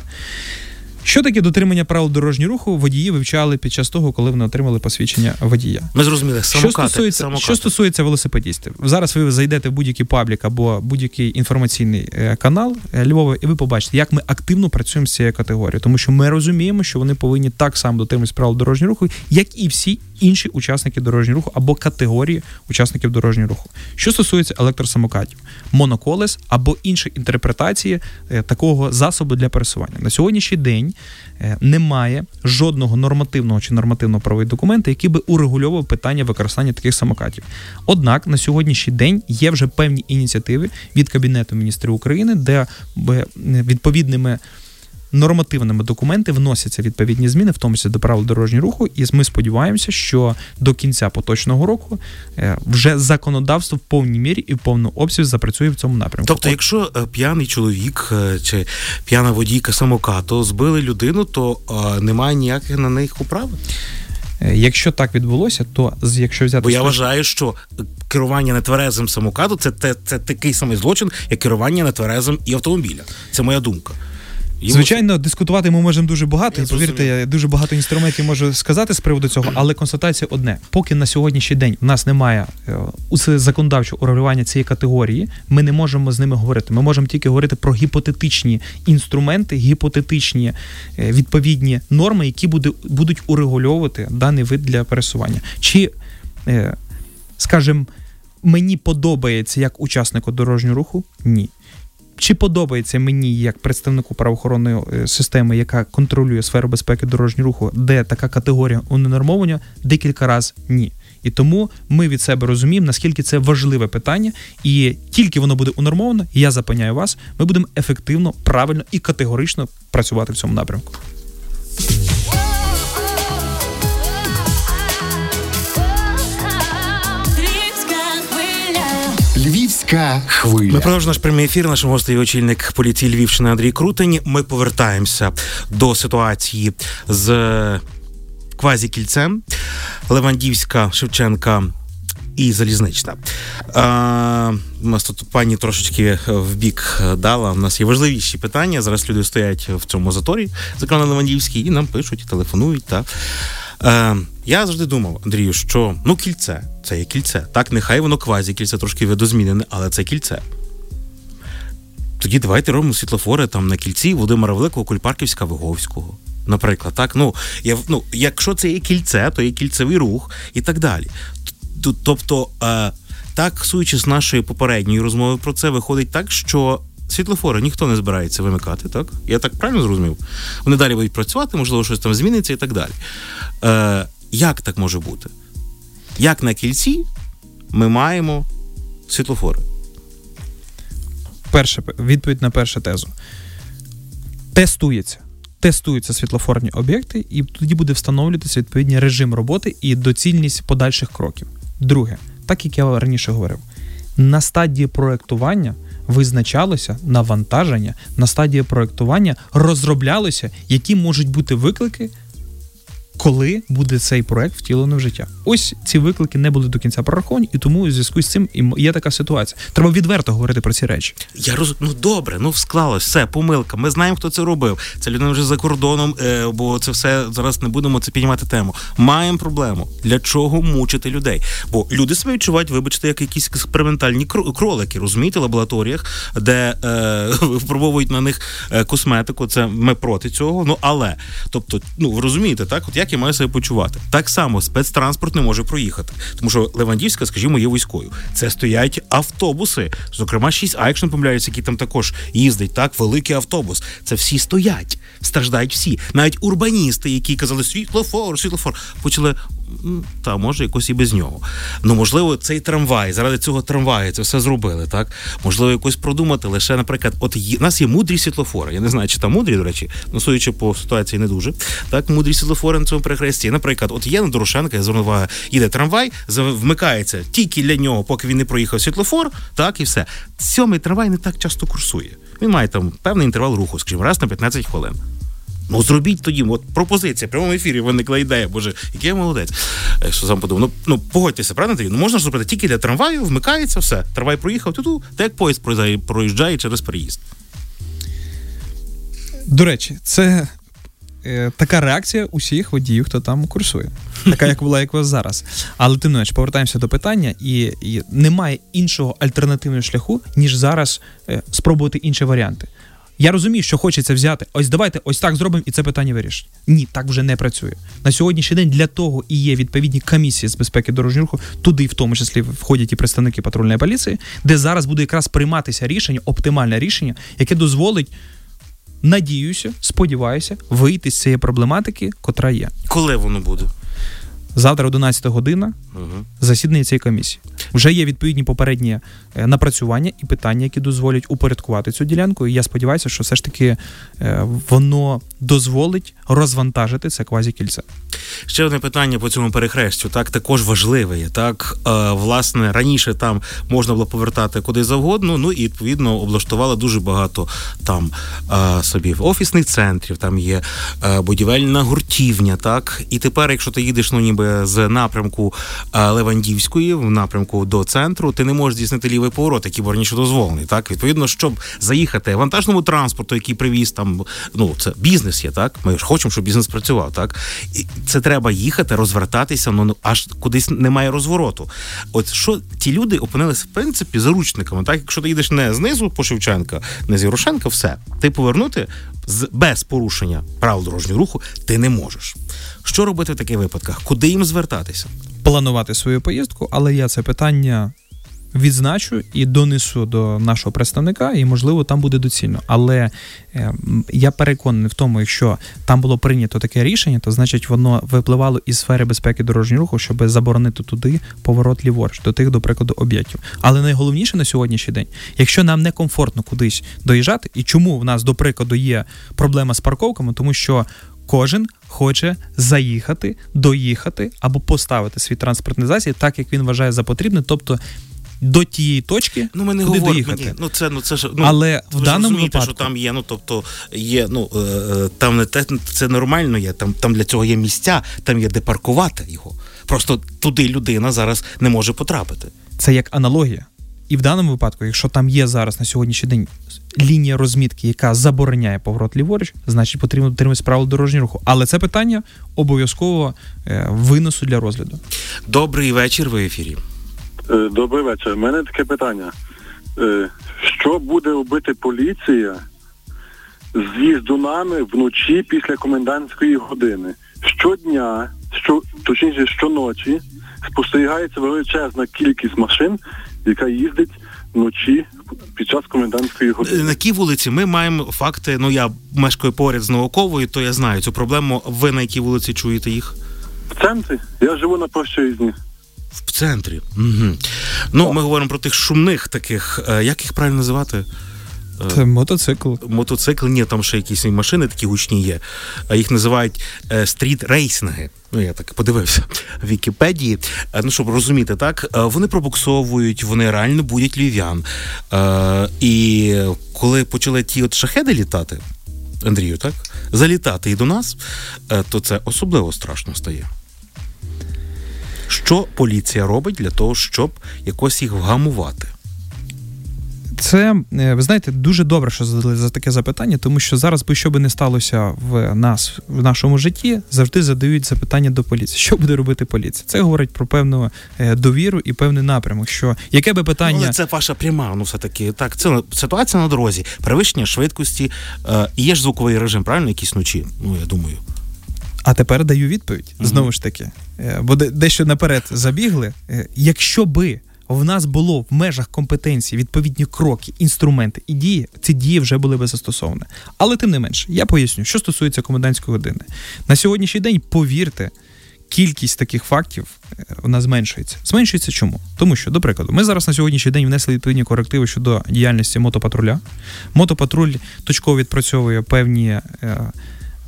Що таке дотримання правил дорожнього руху? Водії вивчали під час того, коли вони отримали посвідчення водія.
Ми зрозуміли самокати,
що стосується
самокати.
що стосується велосипедістів. Зараз ви зайдете в будь-який паблік або будь-який інформаційний е, канал е, Львова, і ви побачите, як ми активно працюємо з цією категорією, тому що ми розуміємо, що вони повинні так само дотримуватися правил дорожнього руху, як і всі інші учасники дорожнього руху або категорії учасників дорожнього руху. Що стосується електросамокатів, моноколес або інші інтерпретації е, такого засобу для пересування на сьогоднішній день е, немає жодного нормативного чи нормативно-правового документа, який би урегульовував питання використання таких самокатів. Однак на сьогоднішній день є вже певні ініціативи від Кабінету міністрів України, де е, відповідними нормативними документи вносяться відповідні зміни, в тому числі до правил дорожнього руху, і ми сподіваємося, що до кінця поточного року е, вже законодавство в повній мірі і в повному обсязі запрацює в цьому напрямку.
Тобто, якщо е, п'яний чоловік е, чи п'яна водійка самокату збили людину, то немає ніяких на них управи?
Якщо так відбулося, то якщо взяти
Бо я вважаю, що керування нетверезим самокату це, це, це такий самий злочин, як керування нетверезим і автомобіля. Це моя думка.
Звичайно, дискутувати ми можемо дуже багато,
Я
і повірте, я дуже багато інструментів можу сказати з приводу цього, але констатація одне: поки на сьогоднішній день в нас немає е, законодавчого урегулювання цієї категорії, ми не можемо з ними говорити. Ми можемо тільки говорити про гіпотетичні інструменти, гіпотетичні е, відповідні норми, які буде, будуть урегульовувати даний вид для пересування. Чи, е, скажімо, мені подобається як учаснику дорожнього руху? Ні. Чи подобається мені як представнику правоохоронної е, системи, яка контролює сферу безпеки дорожнього руху, де така категорія унормовання? Декілька разів ні. І тому ми від себе розуміємо, наскільки це важливе питання, і тільки воно буде унормовано, я запевняю вас, ми будемо ефективно, правильно і категорично працювати в цьому напрямку.
Львівська хвиля.
Ми продовжуємо наш прямий ефір. Нашим гостем є очільник поліції Львівщини Андрій Крутень. Ми повертаємося до ситуації з квазікільцем Левандівська, Шевченка. І залізнична. А, у нас тут пані трошечки в бік дала. У нас є важливіші питання. Зараз люди стоять в цьому заторі, зокрема на Левандівській, і нам пишуть, телефонують. Та. Е, я завжди думав, Андрію, що ну кільце, це є кільце. Так, нехай воно квазі кільце трошки видозмінене, але це кільце. Тоді давайте робимо світлофори там на кільці Володимира Великого, Кульпарківська, Виговського. Наприклад, так. Ну, я, ну, якщо це є кільце, то є кільцевий рух і так далі. Тобто, е, так, суючи з нашої попередньої розмови про це, виходить так, що світлофори ніхто не збирається вимикати, так? Я так правильно зрозумів? Вони далі будуть працювати, можливо, щось там зміниться і так далі. Е, як так може бути? Як на кільці ми маємо світлофори?
Перше відповідь на першу тезу. Тестується. Тестуються світлофорні об'єкти, і тоді буде встановлюватися відповідний режим роботи і доцільність подальших кроків. Друге, так як я раніше говорив, на стадії проектування визначалося навантаження, на стадії проектування розроблялося, які можуть бути виклики, коли буде цей проект втілено в життя. Ось ці виклики не були до кінця прораховані, і тому у зв'язку з цим є така ситуація. Треба відверто говорити про ці речі.
Я роз... Ну добре, ну склалось, все, помилка. Ми знаємо, хто це робив. Це людина вже за кордоном, е, бо це все зараз не будемо це піднімати тему. Маємо проблему. Для чого мучити людей? Бо люди себе відчувають, вибачте, як якісь експериментальні кро- кролики, розумієте, в лабораторіях, де е, випробовують на них е, косметику. Це ми проти цього. Ну але, тобто, ну розумієте, так, от як я маю себе почувати? Так само спецтранспорт не може проїхати, тому що Левандівська, скажімо, є війською. Це стоять автобуси, зокрема 6А, якщо не помиляюся, які там також їздить. Так, великий автобус. Це всі стоять, страждають всі. Навіть урбаністи, які казали світлофор, світлофор, почали. «М, Та може якось і без нього. Ну можливо, цей трамвай заради цього трамваю це все зробили. Так можливо, якось продумати. Лише, наприклад, от є, у нас є мудрі світлофори. Я не знаю, чи там мудрі, до речі, ну судячи по ситуації, не дуже. Так, мудрі світлофори на цьому перехресті. Наприклад, от є на Дорошенка, я звернув увагу, їде трамвай, вмикається тільки для нього, поки він не проїхав світлофор, так і все. Сьомий трамвай не так часто курсує. Він має там певний інтервал руху, скажімо, раз на 15 хвилин. Ну зробіть тоді, от пропозиція, в прямому ефірі виникла ідея, боже, який я молодець. Що сам подумав, ну, ну погодьтеся, правильно Андрій? Ну можна ж зробити тільки для трамваю, вмикається все. Трамвай проїхав туди, так як поїзд проїжджає, проїжджає через переїзд.
До речі, це е, така реакція усіх водіїв, хто там курсує. Така, як була, як у вас зараз. Але тим не менш, повертаємося до питання, і, і немає іншого альтернативного шляху, ніж зараз е, спробувати інші варіанти. Я розумію, що хочеться взяти. Ось давайте ось так зробимо, і це питання вирішить. Ні, так вже не працює. На сьогоднішній день для того і є відповідні комісії з безпеки дорожнього руху, туди в тому числі входять і представники патрульної поліції, де зараз буде якраз прийматися рішення, оптимальне рішення, яке дозволить надіюся, сподіваюся, вийти з цієї проблематики, котра є.
Коли воно буде?
Завтра 11 година
Угу.
засідання цієї комісії. Вже є відповідні попередні е, напрацювання і питання, які дозволять упорядкувати цю ділянку. І я сподіваюся, що все ж таки е, воно дозволить розвантажити це квазікільце.
Ще одне питання по цьому перехрестю. Так також важливе. Так, е, власне, раніше там можна було повертати куди завгодно. Ну і відповідно облаштували дуже багато там е, собі офісних центрів. Там є е, будівельна гуртівня. Так, і тепер, якщо ти їдеш, ну ніби з напрямку Левандівської в напрямку до центру, ти не можеш здійснити лівий поворот, який був раніше дозволений. Так, відповідно, щоб заїхати вантажному транспорту, який привіз там, ну це бізнес є, так. Ми ж хочемо, щоб бізнес працював, так. І це треба їхати, розвертатися, ну ну, аж кудись немає розвороту. От що ті люди опинилися в принципі заручниками. Так, якщо ти їдеш не знизу по Шевченка, не з Ярошенка, все ти повернути без порушення правил дорожнього руху ти не можеш. Що робити в таких випадках? Куди їм звертатися?
планувати свою поїздку, але я це питання відзначу і донесу до нашого представника, і можливо там буде доцільно. Але е, я переконаний в тому, якщо там було прийнято таке рішення, то значить воно випливало із сфери безпеки дорожнього руху, щоб заборонити туди поворот ліворуч, до тих, до прикладу, об'єктів. Але найголовніше на сьогоднішній день, якщо нам некомфортно кудись доїжджати, і чому в нас, до прикладу, є проблема з парковками, тому що кожен хоче заїхати, доїхати або поставити свій транспортний засіб так, як він вважає за потрібне, тобто до тієї точки,
Ну, ми не
куди
говоримо.
доїхати.
Ні, ну це ну це ж ну
Але в даному
розумієте,
випадку-
що там є. Ну тобто є, ну е, е, там не те, це нормально є. Там там для цього є місця, там є де паркувати його. Просто туди людина зараз не може потрапити.
Це як аналогія. І в даному випадку, якщо там є зараз на сьогоднішній день лінія розмітки, яка забороняє поворот ліворуч, значить потрібно дотримуватися правил дорожнього руху. Але це питання обов'язково е, винесу для розгляду.
Добрий вечір. Ви в ефірі.
Е, Добрий вечір. У мене таке питання. Е, Що буде робити поліція з їзду нами вночі після комендантської години? Щодня, що, точніше щоночі, спостерігається величезна кількість машин, яка їздить вночі під час комендантської години.
На якій вулиці ми маємо факти. Ну я мешкаю поряд з науковою, то я знаю цю проблему. Ви на якій вулиці чуєте їх?
В центрі я живу на Прощорізні.
В центрі. Угу. Ну, ми говоримо про тих шумних таких, е, як їх правильно називати?
Це мотоцикл.
Мотоцикл, ні, там ще якісь машини такі гучні є. Їх називають е, стріт-рейсинги. Ну, я так подивився в Вікіпедії. Е, ну, щоб розуміти, так, е, вони пробуксовують, вони реально будять львів'ян. Е, і коли почали ті от шахеди літати, Андрію, так, залітати і до нас, е, то це особливо страшно стає. Що поліція робить для того, щоб якось їх вгамувати?
Це е, ви знаєте, дуже добре, що задали за таке запитання, тому що зараз би що би не сталося в нас в нашому житті, завжди задають запитання до поліції. Що буде робити поліція? Це говорить про певну е, довіру і певний напрямок. Що яке би питання
Але це ваша пряма, ну все-таки. Так, це ситуація на дорозі, перевищення швидкості. Е, і є ж звуковий режим, правильно, якісь ночі? Ну, я думаю.
А тепер даю відповідь
Мгм.
знову ж таки. Е, Бо дещо наперед забігли. Е, Якщо би в нас було в межах компетенції відповідні кроки, інструменти і дії, ці дії вже були би застосовані. Але тим не менше, я поясню, що стосується комендантської години. На сьогоднішній день, повірте, кількість таких фактів е, вона зменшується. Зменшується чому? Тому що, до прикладу, ми зараз на сьогоднішній день внесли відповідні корективи щодо діяльності мотопатруля. Мотопатруль точково відпрацьовує певні.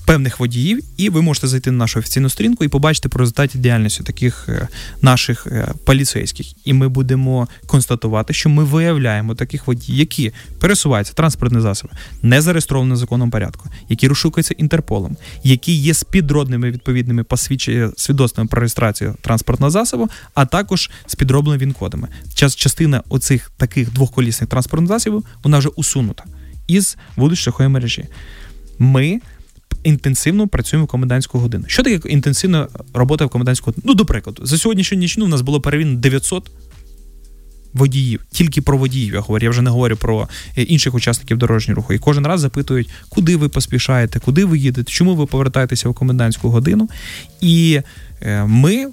Певних водіїв, і ви можете зайти на нашу офіційну сторінку і побачити про результаті діяльності таких е, наших е, поліцейських. І ми будемо констатувати, що ми виявляємо таких водіїв, які пересуваються транспортні засоби, не зареєстровані в законному порядку, які розшукуються інтерполом, які є з підродними відповідними посвідченнями свідоцтвами про реєстрацію транспортного засобу, а також з підробленими він-кодами. Час частина оцих таких двохколісних транспортних засобів вона вже усунута із вулиць шляхової мережі. Ми інтенсивно працюємо в комендантську годину. Що таке інтенсивна робота в комендантську годину? Ну, до прикладу, за сьогоднішню нічну у нас було перевірено 900 водіїв, тільки про водіїв я говорю. Я вже не говорю про е, інших учасників дорожнього руху. І кожен раз запитують, куди ви поспішаєте, куди ви їдете, чому ви повертаєтеся в комендантську годину. І е, ми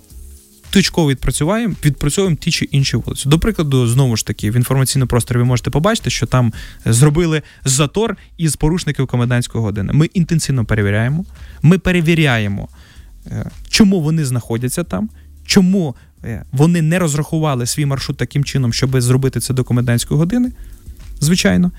точково відпрацюємо, відпрацьовуємо ті чи інші вулиці. До прикладу, знову ж таки, в інформаційному просторі ви можете побачити, що там е, зробили затор із порушників комендантської години. Ми інтенсивно перевіряємо. Ми перевіряємо е, чому вони знаходяться там, чому е, вони не розрахували свій маршрут таким чином, щоб зробити це до комендантської години, звичайно.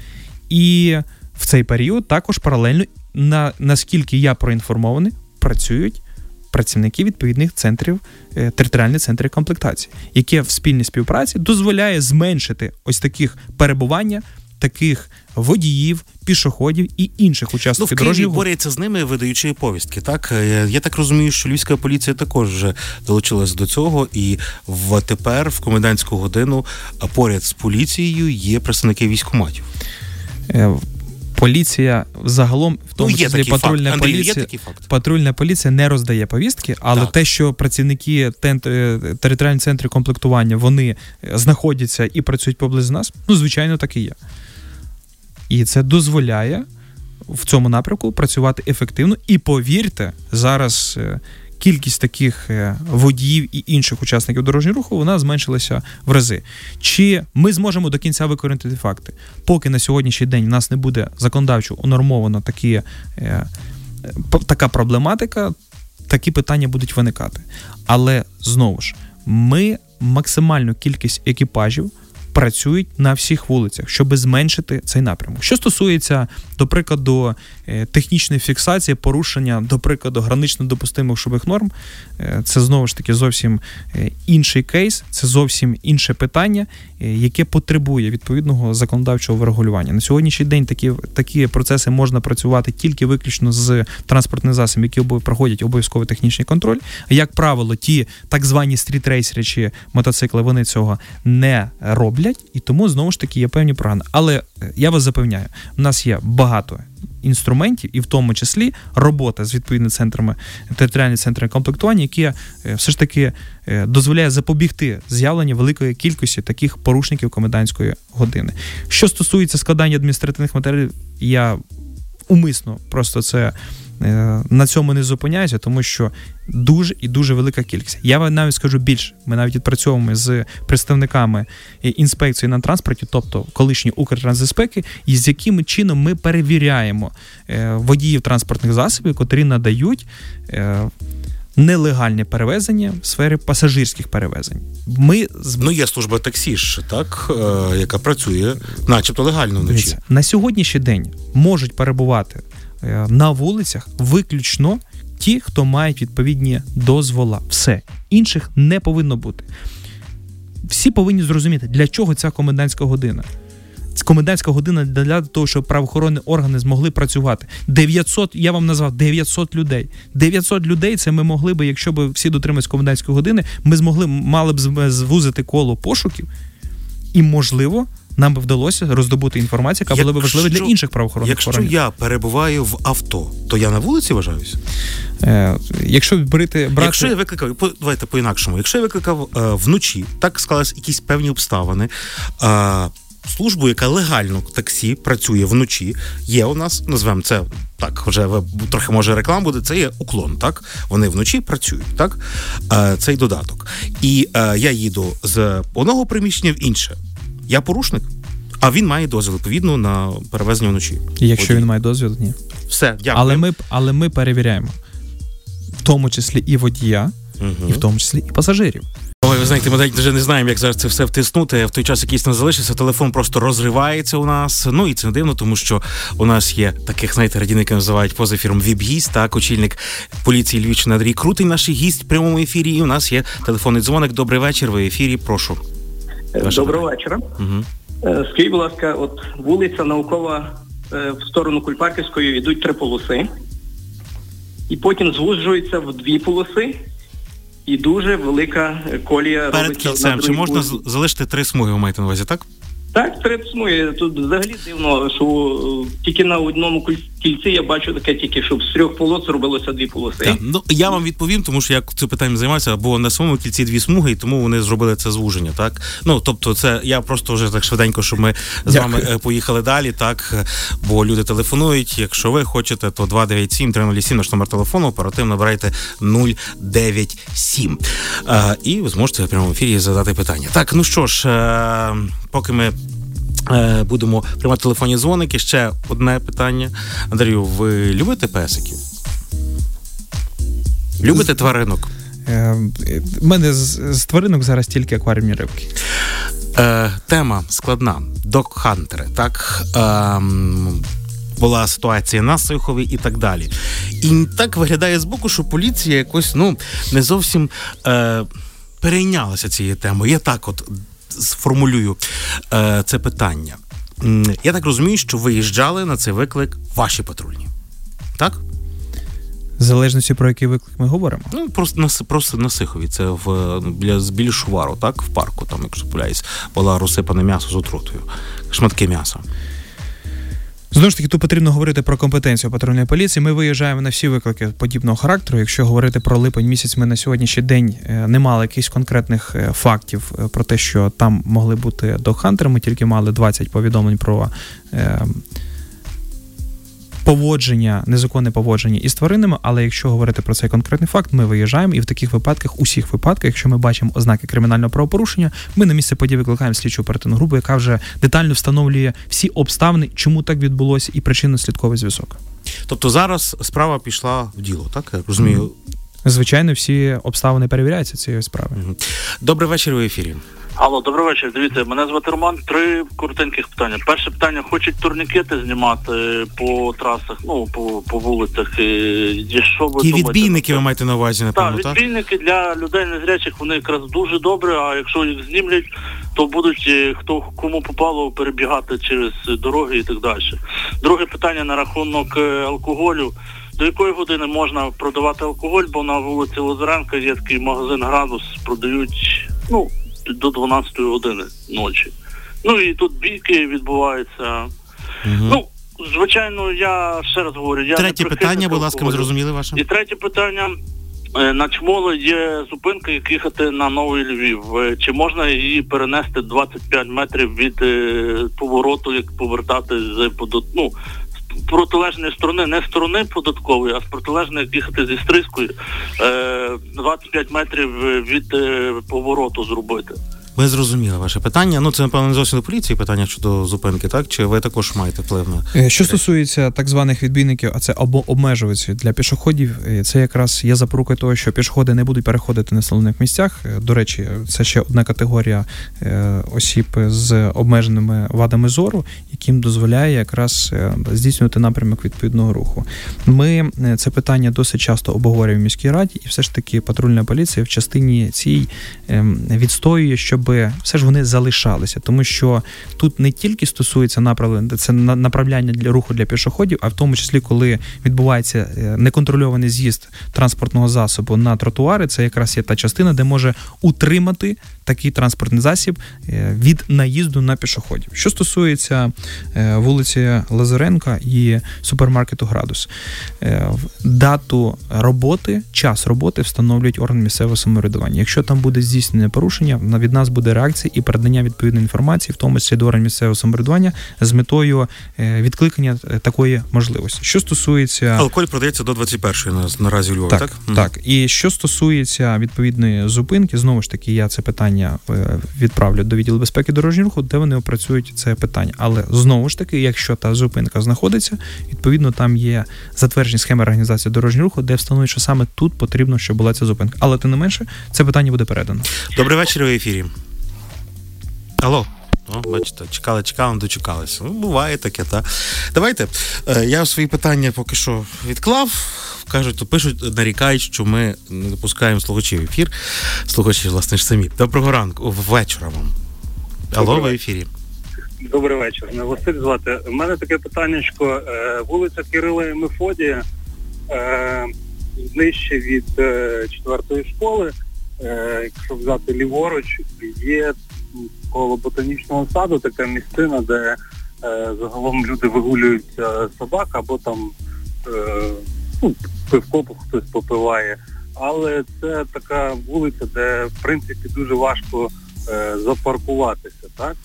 І в цей період також паралельно, на, наскільки я проінформований, працюють працівники відповідних центрів, е, територіальних центрів комплектації, яке в спільній співпраці дозволяє зменшити ось таких перебування. Таких водіїв, пішоходів і інших
Ну,
учасників
в Києві
дорожнього
борються з ними, видаючи повістки. Так Е, я так розумію, що львівська поліція також вже долучилась до цього, і в тепер в комендантську годину поряд з поліцією є представники військкоматів.
Поліція загалом, в тому
ну, є
числі патрульна
факт. Андрій,
поліція,
є такий факт.
патрульна поліція не роздає повістки, але
Так.
те, що працівники е, територіальних центрів комплектування вони е, знаходяться і працюють поблизу нас, ну звичайно, так і є. І це дозволяє в цьому напрямку працювати ефективно. І повірте, зараз е, кількість таких е, водіїв і інших учасників дорожнього руху вона зменшилася в рази. Чи ми зможемо до кінця викорінити факти? Поки на сьогоднішній день в нас не буде законодавчо унормовано такі, е, е, така проблематика, такі питання будуть виникати. Але знову ж, ми максимальну кількість екіпажів працюють на всіх вулицях, щоб зменшити цей напрямок. Що стосується, до прикладу, е, технічної фіксації, порушення, до прикладу, гранично допустимих шових норм, е, це знову ж таки зовсім е, інший кейс, це зовсім інше питання, яке потребує відповідного законодавчого врегулювання. На сьогоднішній день такі, такі процеси можна працювати тільки виключно з транспортних засобів, які проходять обов'язковий технічний контроль. Як правило, ті так звані стрітрейсери чи мотоцикли вони цього не роблять, і тому знову ж таки є певні програми. Але е, я вас запевняю, у нас є багато інструментів, і в тому числі робота з відповідними центрами територіальними центрами комплектування, які е, все ж таки е, дозволяє запобігти з'явленню великої кількості таких порушників комендантської години. Що стосується складання адміністративних матеріалів, я умисно просто це на цьому не зупиняюся, тому що дуже і дуже велика кількість. Я вам навіть скажу більше. Ми навіть відпрацьовуємо з представниками е, інспекції на транспорті, тобто колишні Укртрансбезпеки, і з яким чином ми перевіряємо е, водіїв транспортних засобів, котрі надають. е, Нелегальне перевезення в сфері пасажирських перевезень. Ми
Ну, є служба таксі ж, так, е, яка працює, начебто легально вночі.
На сьогоднішній день можуть перебувати е, на вулицях виключно ті, хто мають відповідні дозвола. Все інших не повинно бути. Всі повинні зрозуміти, для чого ця комендантська година. Комендантська година для того, щоб правоохоронні органи змогли працювати. 900, я вам назвав 900 людей. 900 людей це ми могли би, якщо б всі дотримались комендантської години, ми змогли мали б звузити коло пошуків, і можливо. Нам би вдалося роздобути інформацію, яка була б важлива для інших правоохоронних
Якщо
органів.
я перебуваю в авто, то я на вулиці вважаюся?
Е, якщо брати, брати
Якщо я викликав, по- давайте по-інакшому, якщо я викликав е, вночі, так склались якісь певні обставини. Е, службу, яка легально таксі працює вночі, є у нас, назвемо це так, вже трохи може реклама буде. Це є уклон. Так вони вночі працюють, так е, цей додаток. І е, я їду з одного приміщення в інше. Я порушник. А він має дозвіл відповідно на перевезення вночі.
якщо
Водій.
він має дозвіл, ні.
все, дякую.
Але ми, але ми перевіряємо, в тому числі і водія,
Мгм.
і в тому числі і пасажирів.
Ой, ви знаєте, ми навіть вже не знаємо, як зараз це все втиснути. В той час, якийсь не залишився, телефон просто розривається у нас. Ну і це не дивно, тому що у нас є таких, знаєте, радійники називають поза ефіром віп-гість, так, очільник поліції Львівщини Андрій Крутий, наш гість в прямому ефірі. І у нас є телефонний дзвоник. Добрий вечір. Ви в ефірі. Прошу. Ваша
Доброго вечора.
Угу.
Е, Скажіть, будь ласка, от вулиця наукова е, в сторону Кульпарківської йдуть три полоси, і потім звужується в дві полоси, і дуже велика е, колія
Перед
робиться
кільцем. Чи можна
вулиці.
залишити три смуги? Ви маєте на увазі, так?
Так, три смуги. Тут взагалі дивно, що е, тільки на одному кільці я бачу таке тільки, щоб з трьох полос зробилося дві полоси.
Так. Ну я вам відповім, тому що я цим питанням займаюся, бо на своєму кільці дві смуги, і тому вони зробили це звуження. Так ну тобто, це я просто вже так швиденько, щоб ми з
Дякую.
вами е, поїхали далі. Так бо люди телефонують. Якщо ви хочете, то 297 307 наш номер телефону. Оперативно набирайте 097. Е, і ви зможете в прямому ефірі задати питання. Так, ну що ж, е, поки ми. Е, Будемо приймати телефонні дзвоники. Ще одне питання. Андрію, ви любите песиків? Любите тваринок?
Е, в мене з, з тваринок зараз тільки акваріумні рибки.
Е, тема складна. Док-хантери, так? Ем, була ситуація на Сихові і так далі. І так виглядає збоку, що поліція якось ну, не зовсім е, перейнялася цією темою. Я так от сформулюю е, це питання. Я так розумію, що виїжджали на цей виклик ваші патрульні. Так?
В залежності про який виклик ми говоримо.
Ну, просто на, просто на Сихові. Це в, біля, з- біля Шувару, так? В парку, там, якщо помиляюсь, була розсипане м'ясо з отрутою. Шматки м'яса.
Знову ж таки, тут потрібно говорити про компетенцію патрульної поліції. Ми виїжджаємо на всі виклики подібного характеру. Якщо говорити про липень місяць, ми на сьогоднішній день е, не мали якихось конкретних е, фактів е, про те, що там могли бути догхантери. Ми тільки мали 20 повідомлень про. Поводження, незаконне поводження із тваринами, але якщо говорити про цей конкретний факт, ми виїжджаємо і в таких випадках, усіх випадках, якщо ми бачимо ознаки кримінального правопорушення, ми на місце події викликаємо слідчу оперативну групу, яка вже детально встановлює всі обставини, чому так відбулося, і причинно-слідковий зв'язок.
Тобто зараз справа пішла в діло, так? Я розумію.
Звичайно, всі обставини перевіряються цієї справи.
Мгм. Добрий вечір в ефірі.
Алло, добрий вечір. Дивіться, мене звати Роман. Три коротеньких питання. Перше питання: хочуть турнікети знімати по трасах, ну по, по вулицях. І що ви
Ті
думаєте?
відбійники ви маєте на увазі, напевно,
Так,
так?
відбійники для людей незрячих вони якраз дуже добре. А якщо їх знімлять, то будуть е, хто кому попало перебігати через дороги і так далі. Друге питання на рахунок е, алкоголю. До якої години можна продавати алкоголь, бо на вулиці Лазаренка є такий магазин градус, продають ну до 12 години ночі. Ну і тут бійки відбуваються.
Мгм.
Ну, звичайно, я ще раз говорю, я
Третє питання, будь ласка, ми зрозуміли ваше.
І третє питання. Е, На Чмоло є зупинка, як їхати на Новий Львів. Е, Чи можна її перенести 25 метрів від е, повороту, як повертати з ну, протилежної сторони, не сторони податкової, а з протилежної, їхати зі стрискою, е, 25 метрів від е, повороту зробити.
Ми зрозуміли ваше питання. Ну, це, напевно, не зовсім до поліції питання щодо зупинки, так? Чи ви також маєте вплив на.
Е, Що стосується так званих відбійників, а це або обмежувачі для пішоходів, е, це якраз є запорукою того, що пішоходи не будуть переходити на населених місцях. Е, До речі, це ще одна категорія осіб з обмеженими вадами зору, яким дозволяє якраз здійснювати напрямок відповідного руху. Ми це питання досить часто обговорюємо в міській раді, і все ж таки патрульна поліція в частині цій ем, відстоює, щоб все ж вони залишалися, тому що тут не тільки стосується направлення, це направляння для руху для пішоходів, а в тому числі, коли відбувається е, неконтрольований з'їзд транспортного засобу на тротуари, це якраз є та частина, де може утримати такий транспортний засіб е, від наїзду на пішоходів. Що стосується е, вулиці Лазаренка і супермаркету Градус, дату роботи, час роботи встановлюють орган місцевого самоврядування. Якщо там буде здійснене порушення, від нас буде реакція і передання відповідної інформації, в тому числі до органів місцевого самоврядування, з метою е, відкликання е, такої можливості. Що стосується
Алкоголь продається до 21-ї наразі у Львові, так?
так, так. І що стосується відповідної зупинки, знову ж таки, я це питання е, відправлю до відділу безпеки дорожнього руху, де вони опрацюють це питання. Але знову ж таки, якщо та зупинка знаходиться, відповідно там є затверджені схеми організації дорожнього руху, де встановлюють, що саме тут потрібно, щоб була ця зупинка. Але тим не менше, це питання буде передано.
Добрий вечір в ефірі. Алло. О, бачите, чекали, чекали, не дочекалися. Ну, буває таке, так. Давайте. Е, я свої питання поки що відклав. Кажуть, то пишуть, нарікають, що ми не допускаємо слухачів в ефір. Слухачі, власне ж самі. Доброго ранку, вечора вам. Алло, ви в ефірі.
Добрий вечір. Мене Василь звати. У мене таке питаннячко. Е, Вулиця Кирила і Мефодія, е, нижче від е, четвертої школи, е, якщо взяти ліворуч, є коло ботанічного саду така місцина, де е, загалом люди вигулюють е, собак або там е, ну, пивко хтось попиває. Але це така вулиця, де в принципі дуже важко е, запаркуватися, так?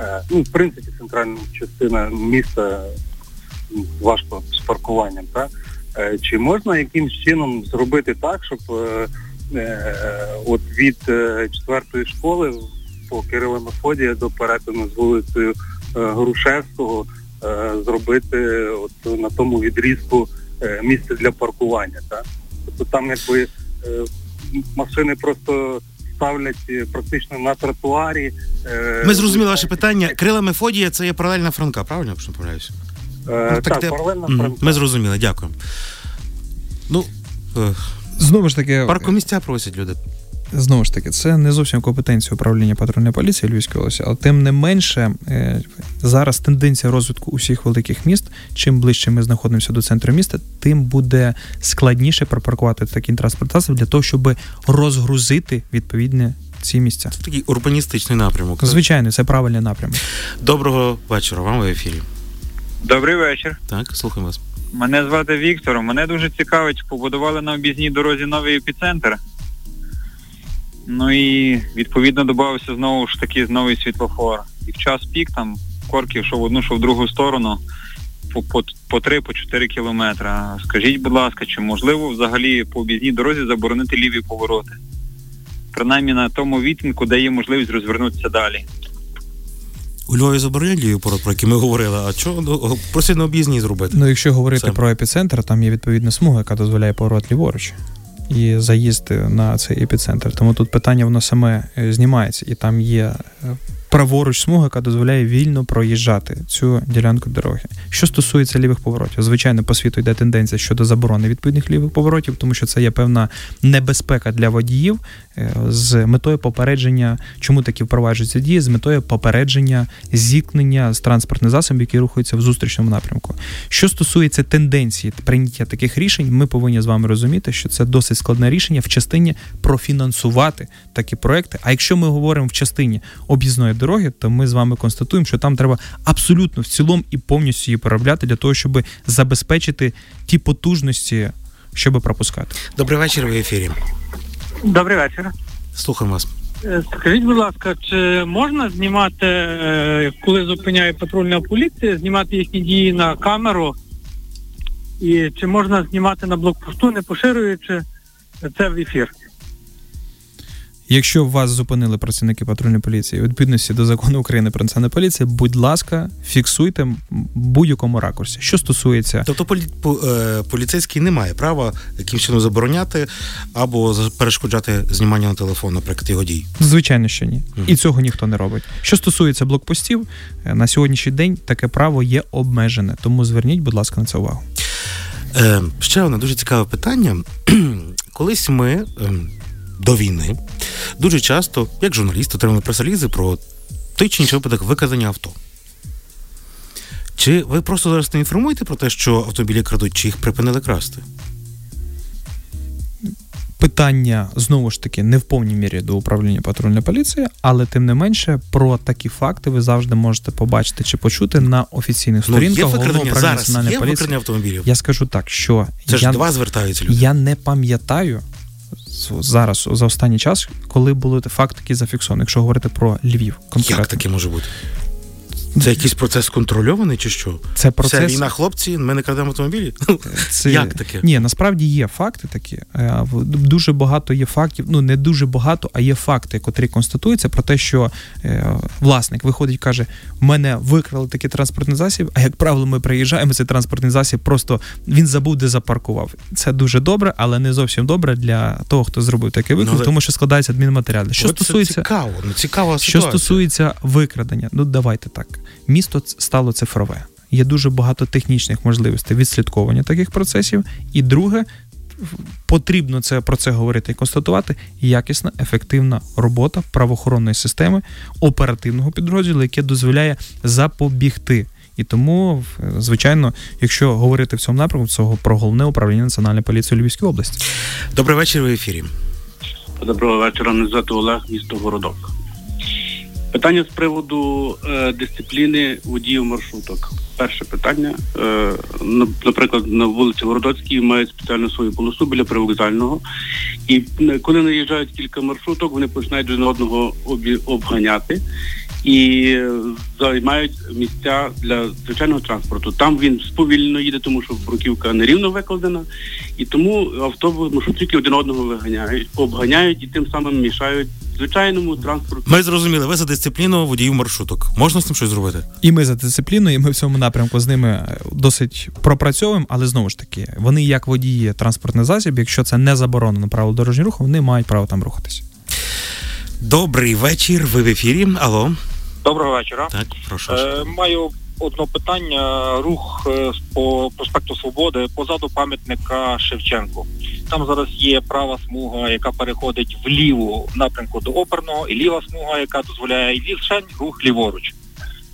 Е, Ну, в принципі, центральна частина міста важко з паркуванням, так? Е, Чи можна якимсь чином зробити так, щоб е, е, от від е, четвертої школи по Кирила Мефодія до перетину з вулицею е, Грушевського е, зробити от на тому відрізку е, місце для паркування, так? Тобто там якби машини просто ставлять практично на тротуарі.
Ми зрозуміли ваше питання. Крила Мефодія це є паралельна Франка, правильно, якщо помиляюся?
Е,
Ну,
так, паралельно
Мгм,
Франка.
Ми зрозуміли, дякую. Ну,
Знову ж таки,
паркомісця просять люди.
Знову ж таки, це не зовсім компетенція управління патрульної поліції Львівської області, але тим не менше, е, зараз тенденція розвитку усіх великих міст. Чим ближче ми знаходимося до центру міста, тим буде складніше пропаркувати такий транспорт засіб для того, щоб розгрузити відповідне ці місця.
Це Такий урбаністичний напрямок. так?
Звичайно, це правильний напрямок.
Доброго вечора, вам в ефірі.
Добрий вечір.
Так, слухаємо вас.
Мене звати Віктор. Мене дуже цікавить, побудували на об'їзній дорозі новий епіцентр. Ну і відповідно додався знову ж таки новий світлофор. І в час пік там корків, що в одну, що в другу сторону, по, по, по 3 по 4 кілометра. Скажіть, будь ласка, чи можливо взагалі по об'їзній дорозі заборонити ліві повороти? Принаймні на тому відтинку, де є можливість розвернутися далі.
У Львові заборонять лівий пород, про які ми говорили. А чого ну, просять на об'їзні зробити?
Ну, якщо говорити
Це-
про епіцентр, там є відповідна смуга, яка дозволяє поворот ліворуч і заїзд на цей епіцентр. Тому тут питання воно саме е, знімається, і там є е, праворуч смуга, яка дозволяє вільно проїжджати цю ділянку дороги. Що стосується лівих поворотів, звичайно, по світу йде тенденція щодо заборони відповідних лівих поворотів, тому що це є певна небезпека для водіїв з метою попередження, чому такі впроваджуються дії, з метою попередження зіткнення з транспортним засобом, який рухається в зустрічному напрямку. Що стосується тенденції прийняття таких рішень, ми повинні з вами розуміти, що це досить складне рішення в частині профінансувати такі проекти. А якщо ми говоримо в частині об'їзної дороги, то ми з вами констатуємо, що там треба абсолютно в цілому і повністю її переробляти для того, щоб забезпечити ті потужності, щоб пропускати.
Добрий вечір, в ефірі.
Добрий вечір.
Слухаємо вас.
Е, Скажіть, будь ласка, чи можна знімати, е, коли зупиняє патрульна поліція, знімати їхні дії на камеру? І чи можна знімати на блокпосту, не поширюючи це в ефір?
Якщо вас зупинили працівники патрульної поліції у відповідності до закону України про національну поліцію, будь ласка, фіксуйте в будь-якому ракурсі. Що стосується
Тобто полі... е, поліцейський не має права якимось чином забороняти або перешкоджати знімання на телефон, наприклад, його дій.
Звичайно, що ні.
Мгм.
І цього ніхто не робить. Що стосується блокпостів, е, на сьогоднішній день таке право є обмежене. Тому зверніть, будь ласка, на це увагу.
Е, ще одне дуже цікаве питання. Колись ми е, до війни дуже часто, як журналісти, отримали пресалізи про той чи інший випадок викрадення авто. Чи ви просто зараз не інформуєте про те, що автомобілі крадуть, чи їх припинили красти?
Питання знову ж таки не в повній мірі до управління патрульної поліції, але тим не менше про такі факти ви завжди можете побачити чи почути на офіційних
Ну,
сторінках
є
головного управління
зараз,
національної
є
поліції.
автомобілів.
Я скажу так, що
Це ж
я,
до вас звертаються люди.
я не пам'ятаю зараз за останній час, коли були факт такий зафіксований, якщо говорити про Львів. Конкретно.
Як таке може бути? Це якийсь процес контрольований чи що?
Це процес
Це війна, хлопці, ми не крадемо автомобілі?
Це...
Як таке?
Ні, насправді є факти такі. Е, Дуже багато є фактів, ну не дуже багато, а є факти, котрі констатуються про те, що е, власник виходить і каже: мене викрали такий транспортний засіб, а як правило, ми приїжджаємо, цей транспортний засіб просто він забув, де запаркував. Це дуже добре, але не зовсім добре для того, хто зробив такий виклик,
Ну, але-
тому що складаються адмінматеріали. Що
це
стосується
цікаво, ну цікава
що стосується викрадення, ну давайте так. Місто стало цифрове. Є дуже багато технічних можливостей відслідковування таких процесів. І друге, потрібно це про це говорити і констатувати. Якісна, ефективна робота правоохоронної системи оперативного підрозділу, яке дозволяє запобігти. І тому, звичайно, якщо говорити в цьому напрямку, це про головне управління національної поліції у Львівській області.
Добрий вечір в ефірі.
Доброго вечора, мене звати Олег, місто Городок. Питання з приводу е, дисципліни водіїв маршруток. Перше питання. Е, наприклад, на вулиці Городоцькій мають спеціальну свою полосу біля привокзального. І е, коли наїжджають кілька маршруток, вони починають один одного обганяти і займають місця для звичайного транспорту. Там він сповільно їде, тому що бруківка нерівно викладена, і тому автобус маршрутники один одного виганяють, обганяють і тим самим мішають звичайному транспорту.
Ми зрозуміли, ви за дисципліну водіїв маршруток. Можна з цим щось зробити?
І ми за дисципліною, і ми в цьому напрямку з ними е, досить пропрацьовуємо, але знову ж таки, вони як водії транспортний засіб, якщо це не заборонено правил дорожнього руху, вони мають право там рухатись.
Добрий вечір. Ви в ефірі. Алло.
Доброго вечора.
Так, прошу.
Е, маю одне питання. Рух е, по проспекту Свободи позаду пам'ятника Шевченку. Там зараз є права смуга, яка переходить в напрямку до оперного, і ліва смуга, яка дозволяє і лівшень рух ліворуч.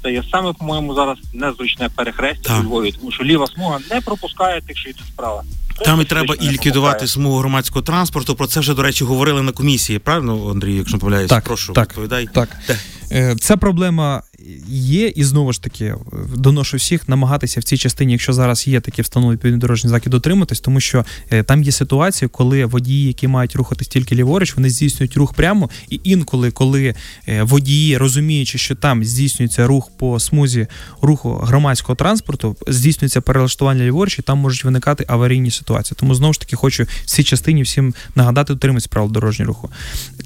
Це є саме, по-моєму, зараз незручне перехрестя у Львові, тому що ліва смуга не пропускає тих, що йдуть справа.
Там і треба і ліквідувати смугу громадського транспорту. Про це вже, до речі, говорили на комісії. Правильно, Андрій, якщо не помиляюсь?
Так,
Прошу,
так,
відповідай.
Так. Е, Ця проблема є, і знову ж таки доношу всіх намагатися в цій частині, якщо зараз є такі встановлені відповідні дорожні знаки, дотриматись, тому що е, там є ситуації, коли водії, які мають рухатись тільки ліворуч, вони здійснюють рух прямо, і інколи, коли е, водії, розуміючи, що там здійснюється рух по смузі руху громадського транспорту, здійснюється перелаштування ліворуч, і там можуть виникати аварійні ситуації. Тому знову ж таки хочу в цій частині всім нагадати дотриматись правил дорожнього руху.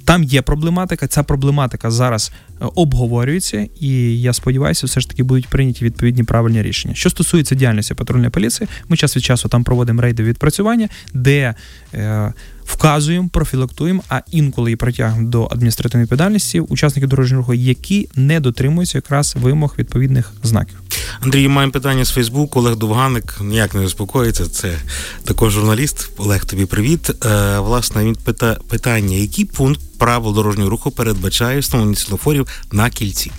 Там є проблематика. Ця проблематика зараз обговорюється, і я сподіваюся, все ж таки будуть прийняті відповідні правильні рішення. Що стосується діяльності патрульної поліції, ми час від часу там проводимо рейди відпрацювання, де е, вказуємо, профілактуємо, а інколи і притягуємо до адміністративної відповідальності учасників дорожнього руху, які не дотримуються якраз вимог відповідних знаків.
Андрій, маємо питання з Фейсбуку. Олег Довганик ніяк не заспокоїться. Це також журналіст. Олег, тобі привіт. Е, власне, він пита питання: який пункт правил дорожнього руху передбачає встановлення світлофорів на кільці?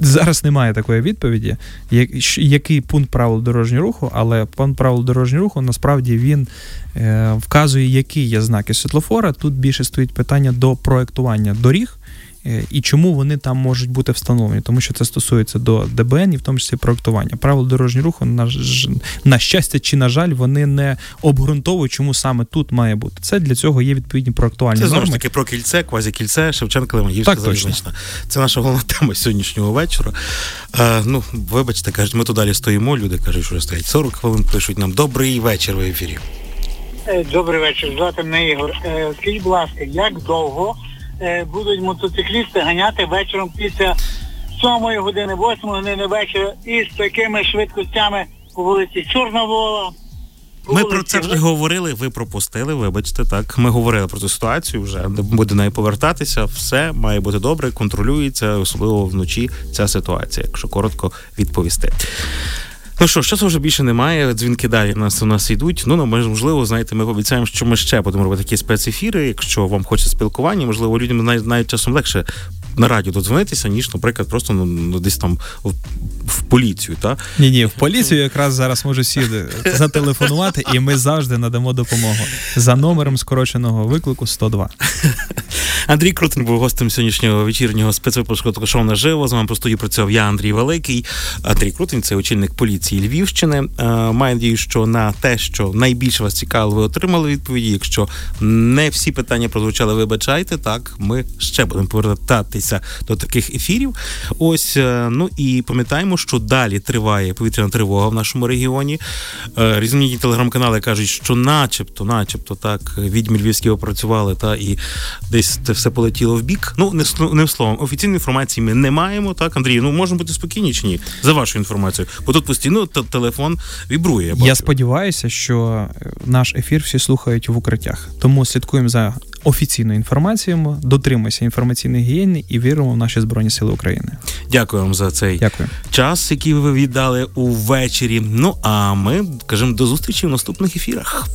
Зараз немає такої відповіді, який пункт правил дорожнього руху, але пункт правил дорожнього руху насправді він е, вказує, які є знаки світлофора. Тут більше стоїть питання до проектування доріг. Е, І чому вони там можуть бути встановлені, тому що це стосується до ДБН і в тому числі проектування. Правила дорожнього руху, на, ж- на щастя чи на жаль, вони не обґрунтовують, чому саме тут має бути. Це для цього є відповідні проектуальні
Це знову ж таки про кільце, квазікільце, Шевченка
точно.
залізнична. Це наша головна тема сьогоднішнього вечора. Е, ну, вибачте, кажуть, ми тут далі стоїмо. Люди кажуть, що стоять 40 хвилин, пишуть нам добрий вечір в ефірі.
Е, Добрий вечір, звати мене Ігор. Е, Скажіть, будь ласка, як довго будуть мотоциклісти ганяти вечором після 7 години, 8 години вечора із такими швидкостями по вулиці Чорновола? по
Ми про це вже говорили, ви пропустили, вибачте, так. Ми говорили про цю ситуацію, вже не буде неї повертатися. Все має бути добре, контролюється, особливо вночі ця ситуація, якщо коротко відповісти. Ну що, часу вже більше немає. Дзвінки далі нас у нас йдуть. Ну, ну, можливо, знаєте, ми обіцяємо, що ми ще будемо робити такі спецефіри. Якщо вам хочеться спілкування, можливо, людям навіть, навіть часом легше на радіо додзвонитися, ніж, наприклад, просто ну, ну, десь там в, поліцію. Та?
Ні, ні, в поліцію якраз зараз можуть всі зателефонувати, і ми завжди надамо допомогу за номером скороченого виклику 102.
Андрій Крутин був гостем сьогоднішнього вечірнього спецвипуску «Ток-шоу наживо. З вами по студії працював я, Андрій Великий. Андрій Крутин це очільник поліції Львівщини. Е, Маю надію, що на те, що найбільше вас цікавило, ви отримали відповіді. Якщо не всі питання прозвучали, вибачайте. Так, ми ще будемо повертатися до таких ефірів. Ось е, ну і пам'ятаємо, що далі триває повітряна тривога в нашому регіоні. Е, Різноманітні телеграм-канали кажуть, що начебто, начебто, так, відьми львівські опрацювали, та і десь це все полетіло в бік. Ну, не, не словом, офіційної інформації ми не маємо. Так, Андрій, ну можемо бути спокійні чи ні? За вашою інформацією. Бо тут постійно телефон вібрує. Я бачу.
Я сподіваюся, що е, наш ефір всі слухають в укриттях. Тому слідкуємо за офіційною інформацією, дотримуємося інформаційної гігієни і віримо в наші збройні сили України.
Дякую вам за цей
Дякую.
Час, який ви віддали увечері. Ну а ми кажемо до зустрічі в наступних ефірах.